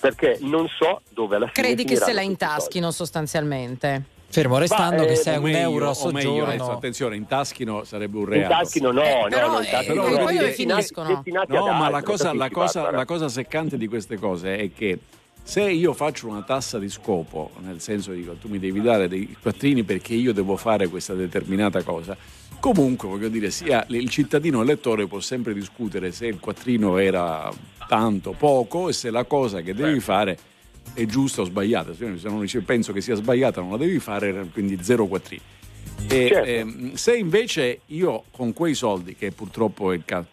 perché non so dove alla fine Credi che se la intaschino sostanzialmente? Fermo restando Ma, che eh, se è O un meglio- euro a o meglio, soggiorno. adesso, attenzione, in taschino sarebbe un reato. In taschino no, Eh, no, però, no, in taschino eh, no, poi dove finiscono? No, ma altro, la cosa, la, cosa, la cosa seccante di queste cose è che se io faccio una tassa di scopo, nel senso dico tu mi devi dare dei quattrini perché io devo fare questa determinata cosa, comunque voglio dire, sia il cittadino elettore può sempre discutere se il quattrino era tanto, poco e se la cosa che devi fare è giusta o sbagliata. Se uno dice penso che sia sbagliata non la devi fare, quindi zero quattrini. E, Certo. ehm, se invece io con quei soldi, che purtroppo è il caso,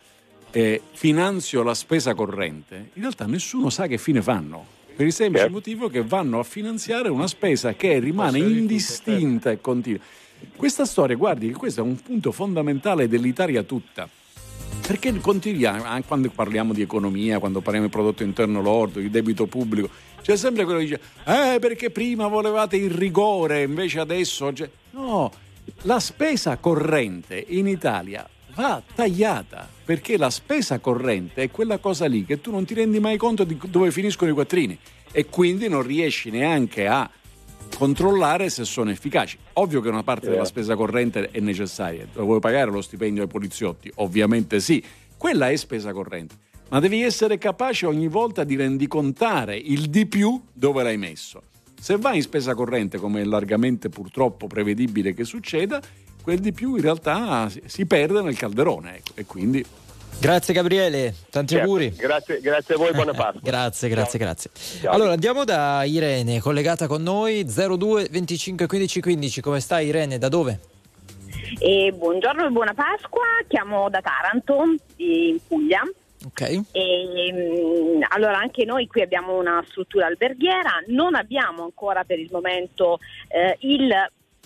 eh, finanzio la spesa corrente, in realtà nessuno sa che fine fanno. Per il semplice Certo. motivo che vanno a finanziare una spesa che rimane indistinta e continua. Questa storia, guardi, questo è un punto fondamentale dell'Italia tutta. Perché continuiamo, anche quando parliamo di economia, quando parliamo di prodotto interno lordo, di debito pubblico, c'è sempre quello che dice, eh perché prima volevate il rigore, invece adesso... c'è-". No, la spesa corrente in Italia va tagliata, perché la spesa corrente è quella cosa lì che tu non ti rendi mai conto di dove finiscono i quattrini e quindi non riesci neanche a controllare se sono efficaci. Ovvio che una parte della spesa corrente è necessaria. Vuoi pagare lo stipendio ai poliziotti? Ovviamente sì. Quella è spesa corrente. Ma devi essere capace ogni volta di rendicontare il di più dove l'hai messo. Se vai in spesa corrente, come è largamente purtroppo prevedibile che succeda, quel di più in realtà si- si perde nel calderone. ecco. E quindi Grazie Gabriele, tanti Certo. auguri. Grazie, grazie a voi, buona *laughs* Pasqua. Grazie, grazie, grazie. Allora andiamo da Irene, collegata con noi 02 25 15 15. Come stai Irene? Da dove? E buongiorno e buona Pasqua, chiamo da Taranto, in Puglia. Ok. E, mm, allora anche noi qui abbiamo una struttura alberghiera, non abbiamo ancora per il momento eh, il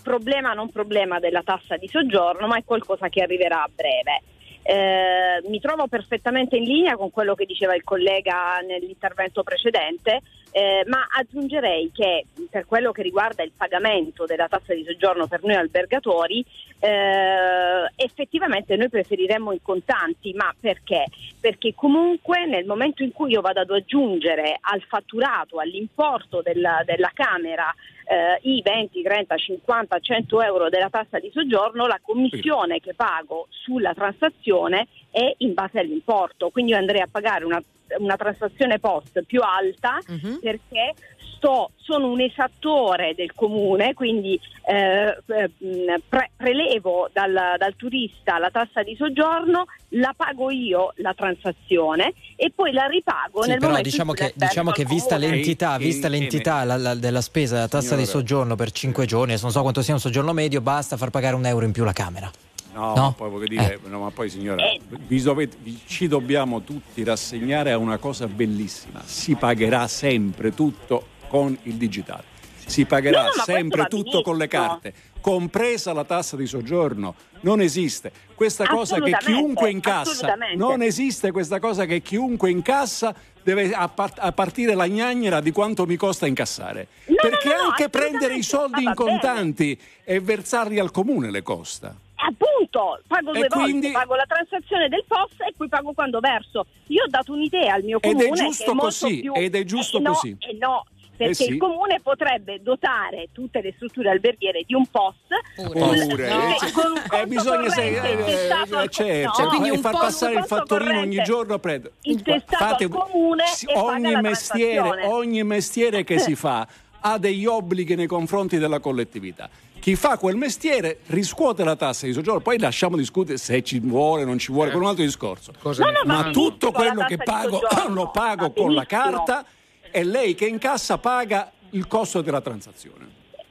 problema non problema della tassa di soggiorno, ma è qualcosa che arriverà a breve. Eh, mi trovo perfettamente in linea con quello che diceva il collega nell'intervento precedente. Eh, ma aggiungerei che per quello che riguarda il pagamento della tassa di soggiorno per noi albergatori, eh, effettivamente noi preferiremmo in contanti, ma perché? Perché comunque nel momento in cui io vado ad aggiungere al fatturato, all'importo della, della Camera, eh, i 20, 30, 50, 100 euro della tassa di soggiorno, la commissione che pago sulla transazione è in base all'importo, quindi io andrei a pagare una, una transazione post più alta perché sto, sono un esattore del comune, quindi eh, eh, mh, pre- prelevo dal, dal turista la tassa di soggiorno, la pago io la transazione e poi la ripago Sì, nel però momento diciamo in cui che, la diciamo che vista l'entità, vista l'entità la- la- della spesa della tassa di Signora. soggiorno per 5 giorni, non so quanto sia un soggiorno medio, basta far pagare un euro in più la Camera. No, No? ma poi voglio dire, no, ma poi signora, vi dovete- vi- ci dobbiamo tutti rassegnare a una cosa bellissima. Si pagherà sempre tutto con il digitale. Si pagherà No, no, sempre tutto con le carte, compresa la tassa di soggiorno. Non esiste questa cosa che chiunque incassa, non esiste questa cosa che chiunque incassa deve a, par- a partire la gnagnera di quanto mi costa incassare. Perché no, no, anche prendere i soldi in va bene. contanti e versarli al comune le costa. Appunto, pago E due quindi- volte, pago la transazione del POS e poi pago quando verso. Io ho dato un'idea al mio Ed comune è giusto che è così, più- ed è giusto eh, no, così. eh no, perché Eh sì. il comune potrebbe dotare tutte le strutture alberghiere di un POS Pure, con- eh, con un eh, bisogna se- eh, eh, al- certo, no, cioè, quindi un far passare il fattorino ogni giorno prendo. intestato Fate- al comune e ogni mestiere, ogni mestiere che si fa ha degli obblighi nei confronti della collettività. Chi fa quel mestiere riscuote la tassa di soggiorno, poi lasciamo discutere se ci vuole, non ci vuole, con un altro discorso. No, no, Ma benissimo tutto quello che pago *laughs* lo pago con la carta e lei che incassa paga il costo della transazione.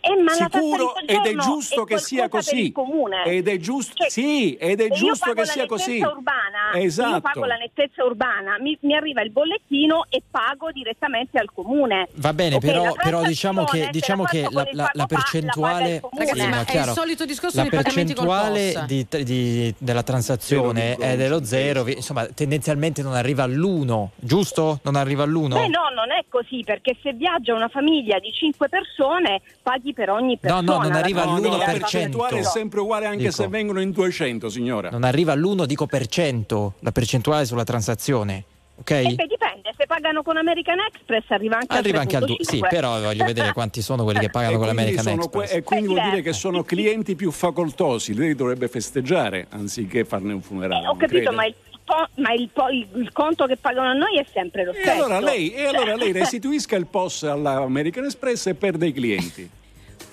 Eh, ma la Sicuro ed è giusto che sia così. Ed è giusto, Cioè, sì, ed è giusto che la sia così. Urbana, se Io Esatto. pago la nettezza urbana, mi, mi arriva il bollettino e pago direttamente al comune. Va bene, Ok, però, la però diciamo che, diciamo la che la, la- la percentuale la il comune. Ragazzi, ma è il chiaro. solito discorso la percentuale di- di- della transazione è dello zero, insomma tendenzialmente non arriva all'uno, giusto? Non arriva all'uno? Beh no, non è così, perché se viaggia una famiglia di 5 persone, paghi per ogni No, persona. no, non la arriva tassa all'1%. di La percentuale è sempre uguale anche Dico. se vengono in 200, signora. Non arriva all'uno, dico per cento, la percentuale sulla transazione, ok? E beh, dipende, se pagano con American Express arriva anche Arriva al anche al 2, 3.5. sì, però voglio vedere *laughs* quanti sono quelli che pagano E con l'American sono que- Express. e quindi vuol dire che sono clienti più facoltosi. Lei dovrebbe festeggiare anziché farne un funerale. Ho non capito, crede? ma il, po- ma il, po- il- il conto che pagano a noi è sempre lo E stesso. allora, lei, e allora lei *laughs* restituisca il POS all'American Express e perde i clienti.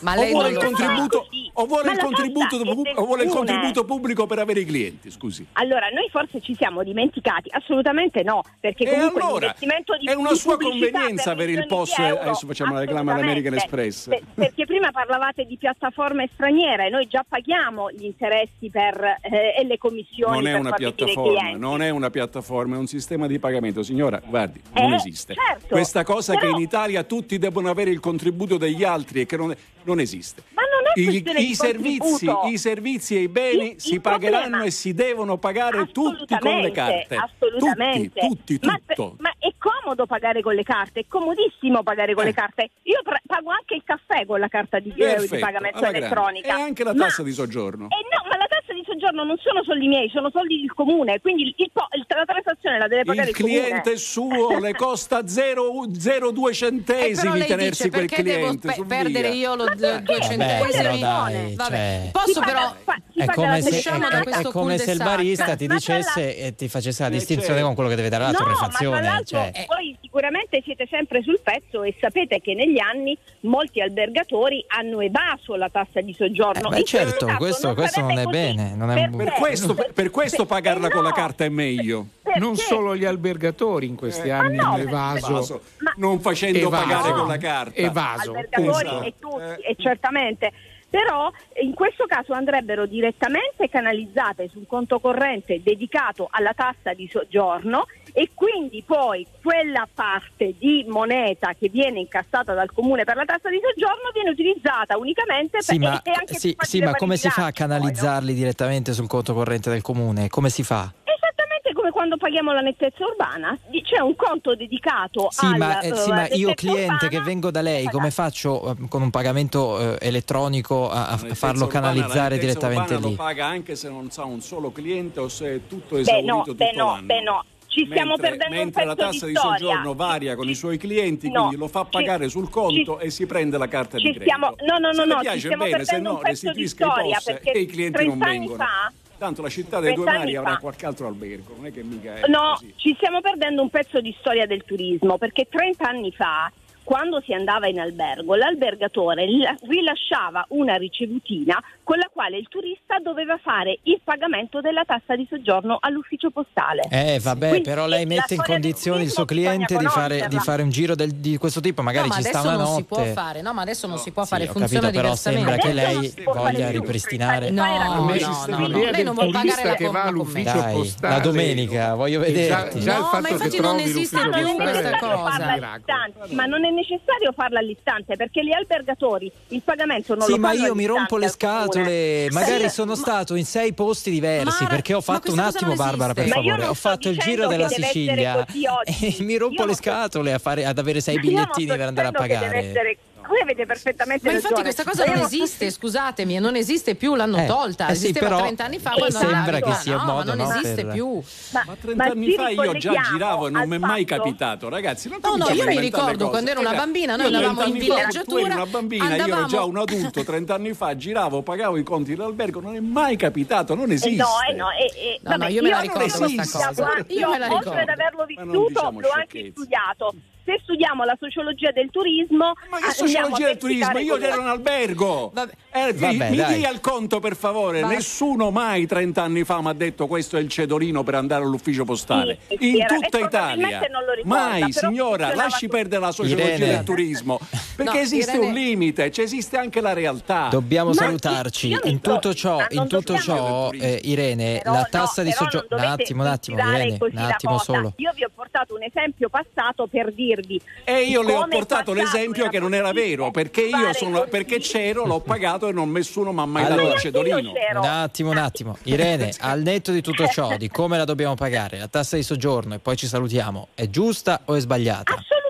Ma o lei vuole, non il contributo, o vuole il la contributo, è o vuole il contributo pubblico per avere i clienti, scusi. Allora, noi forse ci siamo dimenticati, assolutamente no, perché E comunque allora, l'investimento di è una di sua convenienza per il milioni di POS, euro, adesso facciamo la reclama all'American. Express. Per- perché prima parlavate di piattaforme straniere, noi già paghiamo gli interessi per, eh, e le commissioni Non è per una piattaforma, non è una piattaforma, è un sistema di pagamento. Signora, guardi, Eh, non esiste. certo, Questa cosa però- che in Italia tutti devono avere il contributo degli altri e che non, non esiste. Ma non è I, i servizi. I servizi e i beni Il- si il pagheranno problema- e si devono pagare tutti con le carte. Assolutamente. Tutti, tutti, ma, tutto. ma è comodo pagare con le carte, è comodissimo pagare con le carte. Io pago anche il caffè con la carta di, eh, di Perfetto, pagamento elettronica. E anche la Ma- tassa di soggiorno. Eh no, soggiorno non sono soldi miei, sono soldi del comune, quindi il- il po- il- la transazione la deve pagare Il il, cliente comune. suo le costa 0,02 Eh, però centesimi lei tenersi dice quel perché devo cliente. pe- perdere via. io lo d- due Vabbè, centesimi? però dai, Vabbè. cioè- Posso però È come, se, è- questo è come se il barista ti dicesse e ti facesse la Eh, distinzione certo. con quello che deve dare la No, torrefazione. Cioè. voi sicuramente siete sempre sul pezzo e sapete che negli anni molti albergatori hanno evaso la tassa di soggiorno. Eh, beh, certo, questo, questo non è così. bene. Non è un- Per questo, per questo pagarla con la carta è meglio. Non solo gli albergatori in questi Eh, anni no, hanno evaso. Evaso, non facendo Evaso. pagare con la carta. Evaso. albergatori punto. e tutti, e certamente. Però eh, in questo caso andrebbero direttamente canalizzate su un conto corrente dedicato alla tassa di soggiorno e quindi poi quella parte di moneta che viene incassata dal comune per la tassa di soggiorno viene utilizzata unicamente Sì, per ma, e anche sì, sì, ma come si fa a bilancio, poi, no? canalizzarli direttamente sul conto corrente del comune? Come si fa? come quando paghiamo la nettezza urbana, c'è un conto dedicato sì, al, ma, eh, sì, ma eh, io cliente urbana, che vengo da lei, come faccio eh, con un pagamento eh, elettronico a, a farlo urbana, canalizzare direttamente lì? lo paga anche se non sa un solo cliente o se è tutto esaurito beh, no, tutto beh, no, beh, no. Ci stiamo mentre, perdendo mentre la tassa di, di soggiorno varia con i suoi clienti no, quindi lo fa pagare ci, sul conto ci, e si prende la carta di credito stiamo, no no no, no ci stiamo bene, perdendo no, un pezzo di storia perché i clienti non vengono. fa Tanto la città dei due mari avrà qualche altro albergo, non è che mica è No, così. ci stiamo perdendo un pezzo di storia del turismo, perché 30 anni fa quando si andava in albergo, l'albergatore rilasciava una ricevutina con la quale il turista doveva fare il pagamento della tassa di soggiorno all'ufficio postale. Eh vabbè, Quindi, però lei mette in condizioni il suo cliente di fare, di fare, un giro del, di questo tipo, magari no, ma ci sta una notte. Non si può fare, no, ma adesso non no. si può fare, sì, funziona capito, però sembra che lei voglia ripristinare. No, no, no, no, lei non vuol pagare la che va all'ufficio Dai, postale. La domenica, voglio vedere. Già, già no, ma infatti non esiste più questa cosa. Ma non è necessario farla all'istante perché gli albergatori il pagamento non lo fanno Sì, ma io mi rompo le scatole le... magari sì, sono ma... stato in sei posti diversi ma... perché ho fatto un attimo Barbara per favore, ho fatto il giro della Sicilia. e *laughs* mi rompo io le scatole a fare... ad avere sei *laughs* bigliettini per andare a pagare voi avete perfettamente Ma ragione. infatti questa cosa non esiste, scusatemi, non esiste più, l'hanno eh, tolta. Eh Esisteva però, 30 anni fa, quando sembra che sia no, modo, ma non no, esiste per... più. Ma, ma 30 ma anni fa io già giravo e non mi è mai capitato, ragazzi. Non no, no, io mi ricordo quando ero una cioè, bambina, noi andavamo in villeggiatura. Io una bambina, io ero già un adulto 30 anni fa, giravo, pagavo i conti dell'albergo, non è mai capitato, non eh, eh, esiste. no, no, eh, no, eh, no, io me la ricordo questa cosa. Io me la ricordo. Oltre ad averlo diciamo vissuto, l'ho anche studiato se studiamo la sociologia del turismo. Eh, ma che sociologia del turismo? Io ero un albergo. Vabbè, eh, vabbè, mi dai. dia il conto, per favore. Vabbè. Nessuno mai 30 anni fa mi ha detto questo è il cedolino per andare all'ufficio postale. Sì, in tutta Italia. Ricorda, mai, signora, lasci tutto. perdere la sociologia Irene. del turismo. *laughs* Perché no, esiste un limite, cioè esiste anche la realtà. Dobbiamo ma salutarci. In tutto ciò, in tutto ciò eh, Irene, però, la tassa no, di soggiorno. Un attimo, un attimo, Irene, un attimo solo. Io vi ho portato un esempio passato per dirvi. E io le ho portato l'esempio che non era vero, perché io sono, perché c'ero, l'ho pagato e non nessuno mi ha mai dato il cedolino. Un attimo, un attimo. Irene, *laughs* al netto di tutto ciò, di come la dobbiamo pagare, la tassa di soggiorno e poi ci salutiamo, è giusta o è sbagliata? Assolutamente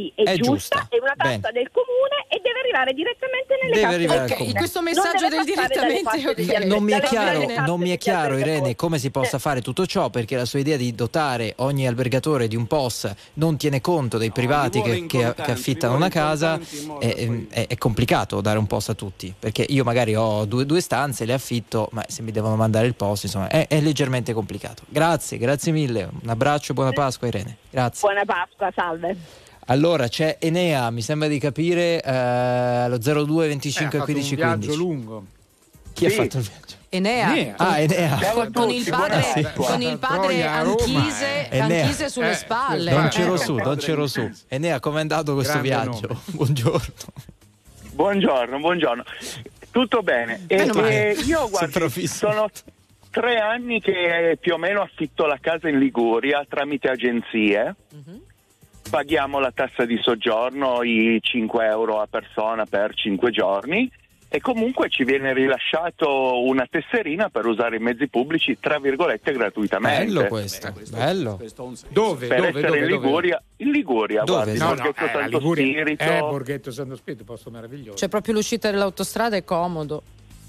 sì, è, è giusta, giusta, è una tassa Bene. del comune e deve arrivare direttamente nelle deve casse okay, Questo messaggio del direttamente okay. non, mi è chiaro, non mi è chiaro Irene come si possa eh. fare tutto ciò perché la sua idea di dotare ogni albergatore di un POS non tiene conto dei privati no, che, che, che, affittano una casa è, è, è, complicato dare un POS a tutti perché io magari ho due, due stanze, le affitto ma se mi devono mandare il POS insomma è, è leggermente complicato. Grazie, grazie mille, un abbraccio e buona Pasqua Irene. Grazie. Buona Pasqua, salve. Allora c'è Enea, mi sembra di capire, eh, lo 02 25 eh, 15 un 15. lungo. Chi sì. ha fatto il viaggio? Enea. Enea. Ah, Enea. Tutti, con il padre, sì. con il padre Anchise, Anchise sulle eh, spalle. Non c'ero eh. su, non c'ero su. Enea, com'è andato questo Grande viaggio? Nome. *laughs* Buongiorno. Buongiorno, buongiorno. Tutto bene. E, e io *laughs* guarda, sono tre anni che più o meno affitto la casa in Liguria tramite agenzie. Mm-hmm paghiamo la tassa di soggiorno, i 5 euro a persona per 5 giorni e comunque ci viene rilasciato una tesserina per usare i mezzi pubblici, tra virgolette, gratuitamente. Bello questo, eh, questo bello. Questo dove? Per dove, essere dove, in Liguria, dove? in Liguria, dove? guardi, no, Borghetto eh, no, Santo Liguria, Spirito. Eh, Borghetto Santo Spirito, posto meraviglioso. C'è proprio l'uscita dell'autostrada, è comodo.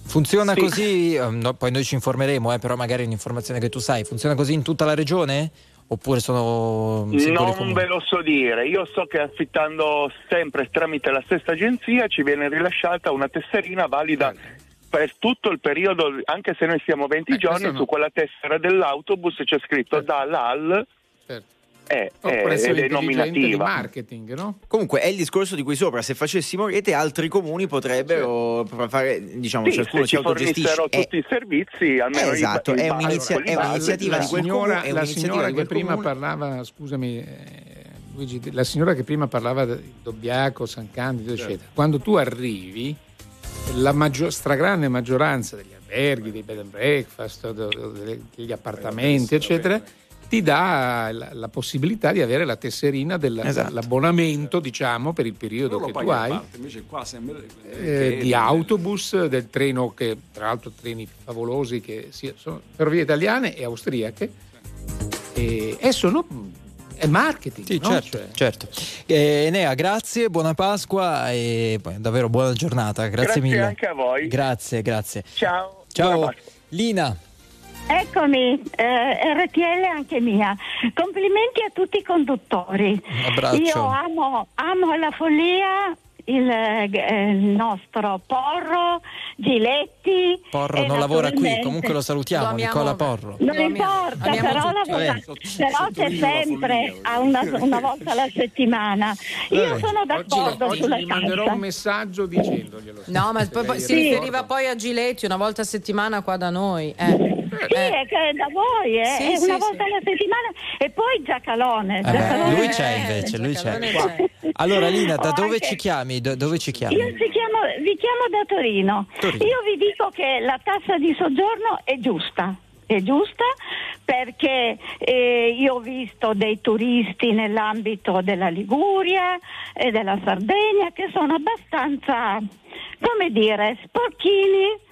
Funziona sì. così, eh, no, poi noi ci informeremo, eh, però magari è un'informazione che tu sai, funziona così in tutta la regione? Oppure sono... Mm, non comuni? ve lo so dire, io so che affittando sempre tramite la stessa agenzia ci viene rilasciata una tesserina valida eh per tutto il periodo, anche se noi siamo 20 eh, giorni, no. su quella tessera dell'autobus c'è scritto certo. dalla al certo eh, oh, eh, ed è nominativa. marketing, no? Comunque è il discorso di qui sopra, se facessimo rete altri comuni potrebbero sì. fare, diciamo, sì, ciascuno si autogestisce. Eh, tutti i servizi, almeno eh, Esatto, è, un'inizia- è, un'iniziativa la di quel signora, comune, La signora che prima parlava, scusami eh, Luigi, la signora che prima parlava di Dobbiaco, San Candido, certo. eccetera, quando tu arrivi la maggior, stragrande maggioranza degli alberghi, dei bed and breakfast, degli appartamenti, eccetera, ti dà la, la possibilità di avere la tesserina dell'abbonamento, diciamo, per il periodo che tu hai. parte, invece qua sembra eh, di autobus, del treno che tra l'altro treni favolosi che sia- sono ferrovie italiane e austriache E, e sono è marketing. Sì, no? certo, Cioè, certo. Eh, Enea, grazie, buona Pasqua e davvero buona giornata. Grazie, Grazie mille. anche a voi. Grazie, grazie. Ciao. Ciao. Buona Lina. Eccomi, eh, RTL anche mia. Complimenti a tutti i conduttori. abbraccio. Io amo, amo alla follia il, eh, il nostro Porro, Giletti. Porro non lavora qui, comunque lo salutiamo, Nicola Porro. Non importa, Amiamo però, lavora- Vabbè. però c'è sempre a una, una volta alla settimana. Io Vabbè. sono d'accordo oggi, sulla oggi gli manderò un messaggio dicendoglielo. No, ma poi, si riferiva poi a Giletti una volta a settimana qua da noi. eh. Sì, è che è da voi, eh, Sì, è sì, una sì. volta alla settimana e poi Giacalone. Eh Giacalone- lui c'è invece, lui c'è. Giacalone c'è. Allora Lina, da dove anche- ci chiami? Do- dove ci chiami? Io ci chiamo- vi chiamo da Torino. Torino. Io vi dico che la tassa di soggiorno è giusta. È giusta perché eh, io ho visto dei turisti nell'ambito della Liguria e della Sardegna che sono abbastanza, come dire, sporchini.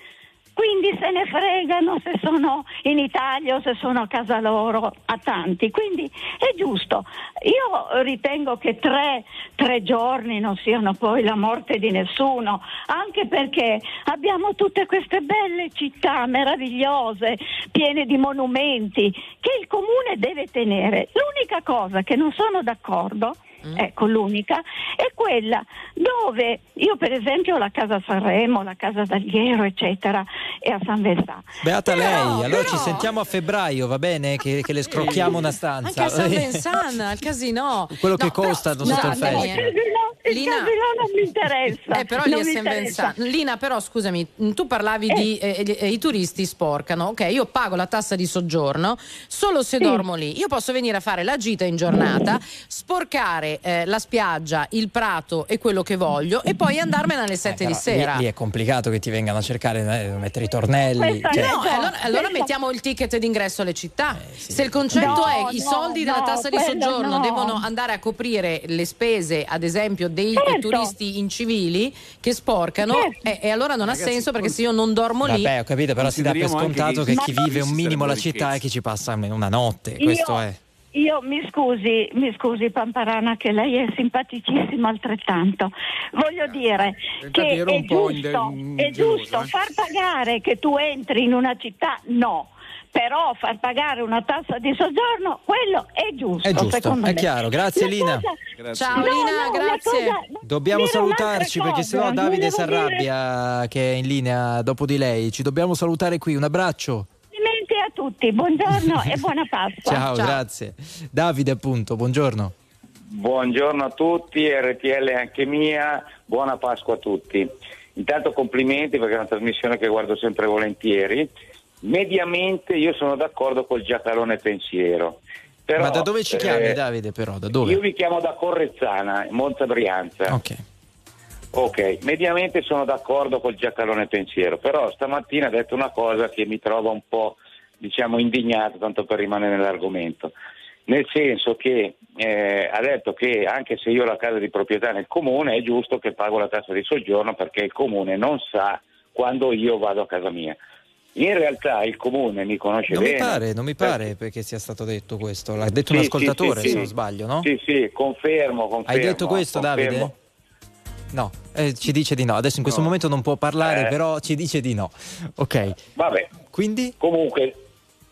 Quindi se ne fregano se sono in Italia o se sono a casa loro, a tanti. Quindi è giusto. Io ritengo che tre, tre giorni non siano poi la morte di nessuno, anche perché abbiamo tutte queste belle città meravigliose, piene di monumenti, che il comune deve tenere. L'unica cosa che non sono d'accordo Ecco, l'unica è quella dove io per esempio ho la casa a Sanremo, la casa d'Alghero, eccetera, e a San Versà. Beata Però- lei, allora ci però- sentiamo a febbraio, va bene? Che, che le scrocchiamo una Anche stanza. a San *laughs* Vincent, al casino. Quello che No, però, costa sotto il scusatemi, festival. eh. Il casino non mi interessa. Eh, però lì non è mi interessa. Lina, però scusami, tu parlavi di eh, eh, i turisti sporcano. Ok, io pago la tassa di soggiorno solo se dormo lì. Io posso venire a fare la gita in giornata, sporcare eh, la spiaggia, il prato e quello che voglio e poi andarmene alle 7 di Però sera. Lì, lì è complicato che ti vengano a cercare, eh, mettere i tornelli. Cioè- no, allora, allora mettiamo il ticket d'ingresso alle città. Se il concetto No, è i no, soldi della tassa di soggiorno no. devono andare a coprire le spese, ad esempio, dei Certo. turisti incivili che sporcano, Certo. e, e allora non Ragazzi, ha senso perché se io non dormo lì. Vabbè, ho capito, però si dà per scontato che che i chi vive un minimo la città e chi ci passa almeno una notte. Questo io, è. Io mi scusi, mi scusi Pamparana che lei è simpaticissimo altrettanto. Voglio dire che ero è giusto, è giusto eh. far pagare che tu entri in una città, no. Però far pagare una tassa di soggiorno, quello è giusto. È giusto, secondo è me. chiaro. Grazie, La Lina. cosa- Grazie. Ciao No, Lina, no, grazie. cosa- Dobbiamo dire un'altra salutarci perché sennò Davide si volevo dire- arrabbia che è in linea dopo di lei. Ci dobbiamo salutare qui. Un abbraccio. A tutti, buongiorno e *laughs* buona Pasqua. Ciao, grazie. Davide, appunto, buongiorno. Buongiorno a tutti, RTL anche mia, buona Pasqua a tutti. Intanto complimenti perché è una trasmissione che guardo sempre volentieri. Mediamente io sono d'accordo col giacalone pensiero. Però, Ma da dove ci chiami, eh, Davide, però? Da dove? Io vi chiamo da Correzzana, Monza Brianza. Ok. Ok, mediamente sono d'accordo col giacalone pensiero, però stamattina ha detto una cosa che mi trova un po' diciamo indignato, tanto per rimanere nell'argomento. Nel senso che eh, ha detto che anche se io ho la casa di proprietà nel comune è giusto che pago la tassa di soggiorno perché il comune non sa quando io vado a casa mia. In realtà il comune mi conosce Non mi bene. pare, non mi pare perché sia stato detto questo. L'ha detto un Sì, ascoltatore, sì, sì, se non sbaglio, no? Sì, sì, confermo, confermo. Hai detto questo, confermo. Davide? No, eh, ci dice di no. Adesso in questo No. momento non può parlare, Eh. però ci dice di no. Ok. Vabbè. Quindi? Comunque,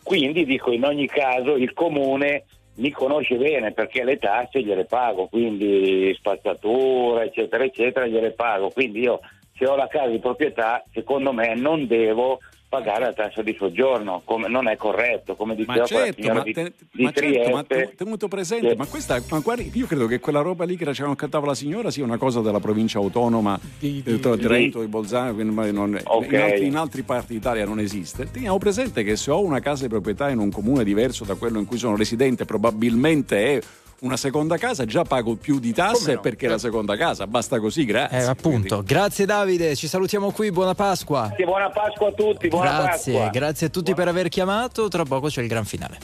quindi dico in ogni caso il comune mi conosce bene perché le tasse gliele pago, quindi spazzatura, eccetera, eccetera, gliele pago. Quindi io se ho la casa di proprietà, secondo me non devo pagare la tassa di soggiorno, come, non è corretto, come Ma diceva quella certo, ma, di, te- di ma certo, ma tenuto presente, ma questa, ma guardi, io credo che quella roba lì che la- cantava la signora sia una cosa della provincia autonoma di, Trento, di Bolzano, non- Ok. in, altri, in altri parti d'Italia non esiste. Teniamo presente che se ho una casa di proprietà in un comune diverso da quello in cui sono residente, probabilmente è una seconda casa, già pago più di tasse perché è la seconda casa, basta così, grazie. Eh, appunto. Grazie Davide, ci salutiamo qui, buona Pasqua. Grazie, buona Pasqua a tutti, buona Grazie, Pasqua. grazie a tutti per aver chiamato. Tra poco c'è il gran finale.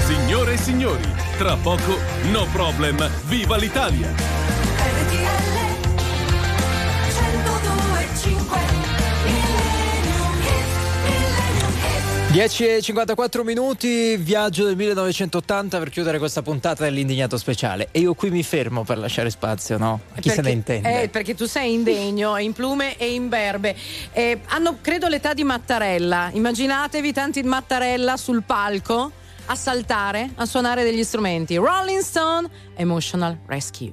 Signore e signori, tra poco No Problem, viva l'Italia! RTL 102.5 Millennium Hit, Millennium Hit. 10 e 54 minuti, viaggio del 1980 per chiudere questa puntata dell'indignato speciale. E io qui mi fermo per lasciare spazio, no? A chi se ne intende. Eh, perché tu sei indegno, in plume e in berbe. Eh, hanno, credo, l'età di Mattarella. Immaginatevi tanti Mattarella sul palco a saltare, a suonare degli strumenti. Rolling Stone, Emotional Rescue.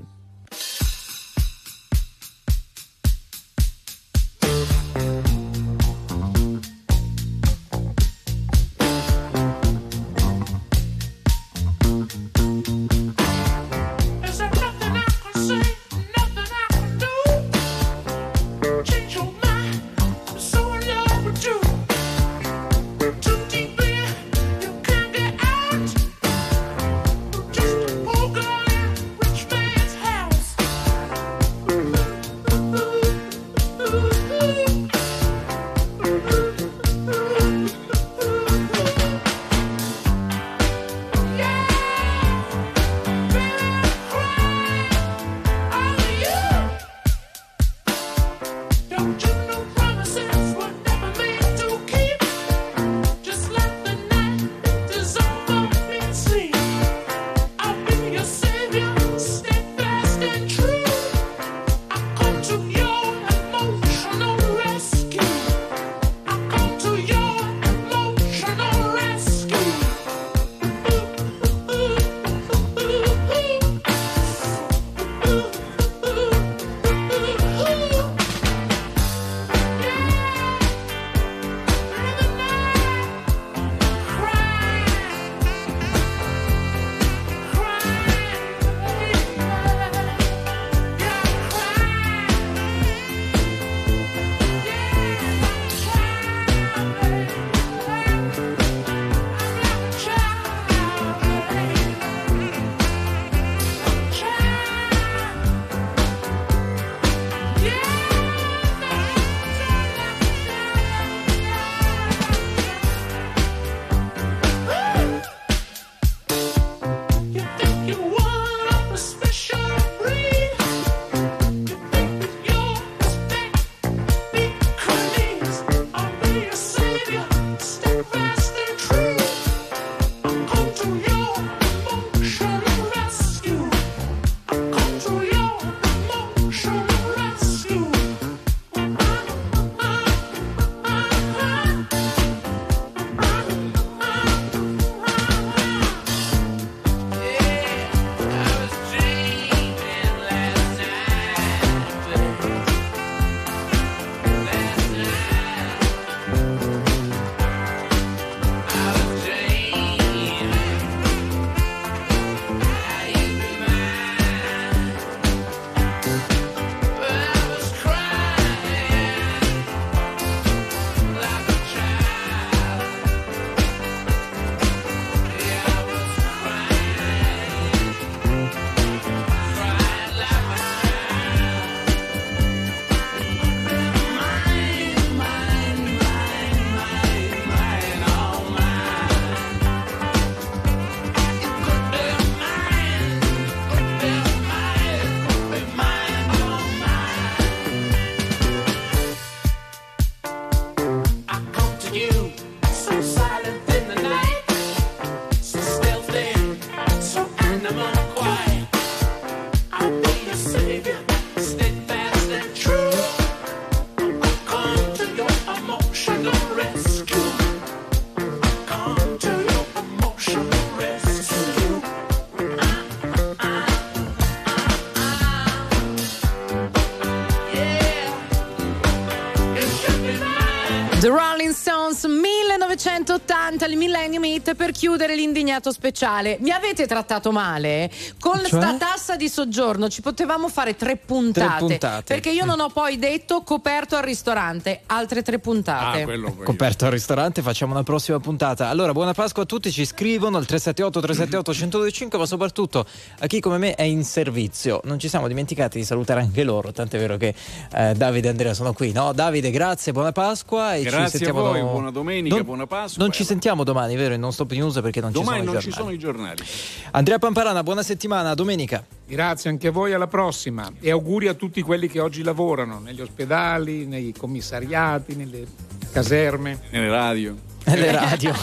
1980, il Millennium Hit per chiudere l'indignato speciale. Mi avete trattato male? Con Cioè? sta tassa di soggiorno ci potevamo fare tre puntate. Tre puntate. Perché io non ho poi detto coperto al ristorante, altre tre puntate. Coperto al ristorante, facciamo una prossima puntata. Allora, buona Pasqua a tutti, ci scrivono al 378 378 1025, ma soprattutto a chi come me è in servizio. Non ci siamo dimenticati di salutare anche loro, tant'è vero che eh, Davide e Andrea sono qui, no? Davide, grazie, buona Pasqua e ci Grazie a sentiamo voi, do- buona domenica, Non- buona Pasqua. Non ci sentiamo domani, vero? In non stop news perché non Domani ci sono non i ci sono i giornali. Andrea Pamparana, buona settimana, a domenica. Grazie anche a voi, alla prossima e auguri a tutti quelli che oggi lavorano negli ospedali, nei commissariati, nelle caserme. Nelle radio. E le radio.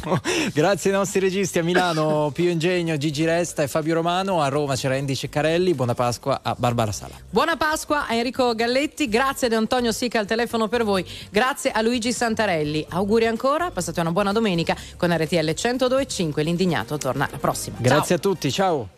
*laughs* Grazie ai nostri registi a Milano, Pio Ingegno, Gigi Resta e Fabio Romano. A Roma c'era Andy Ceccarelli. Buona Pasqua a Barbara Sala. Buona Pasqua a Enrico Galletti, grazie ad Antonio Sica al telefono per voi, grazie a Luigi Santarelli. Auguri ancora, passate una buona domenica con RTL 102.5. L'indignato torna la prossima. Ciao. Grazie a tutti, ciao.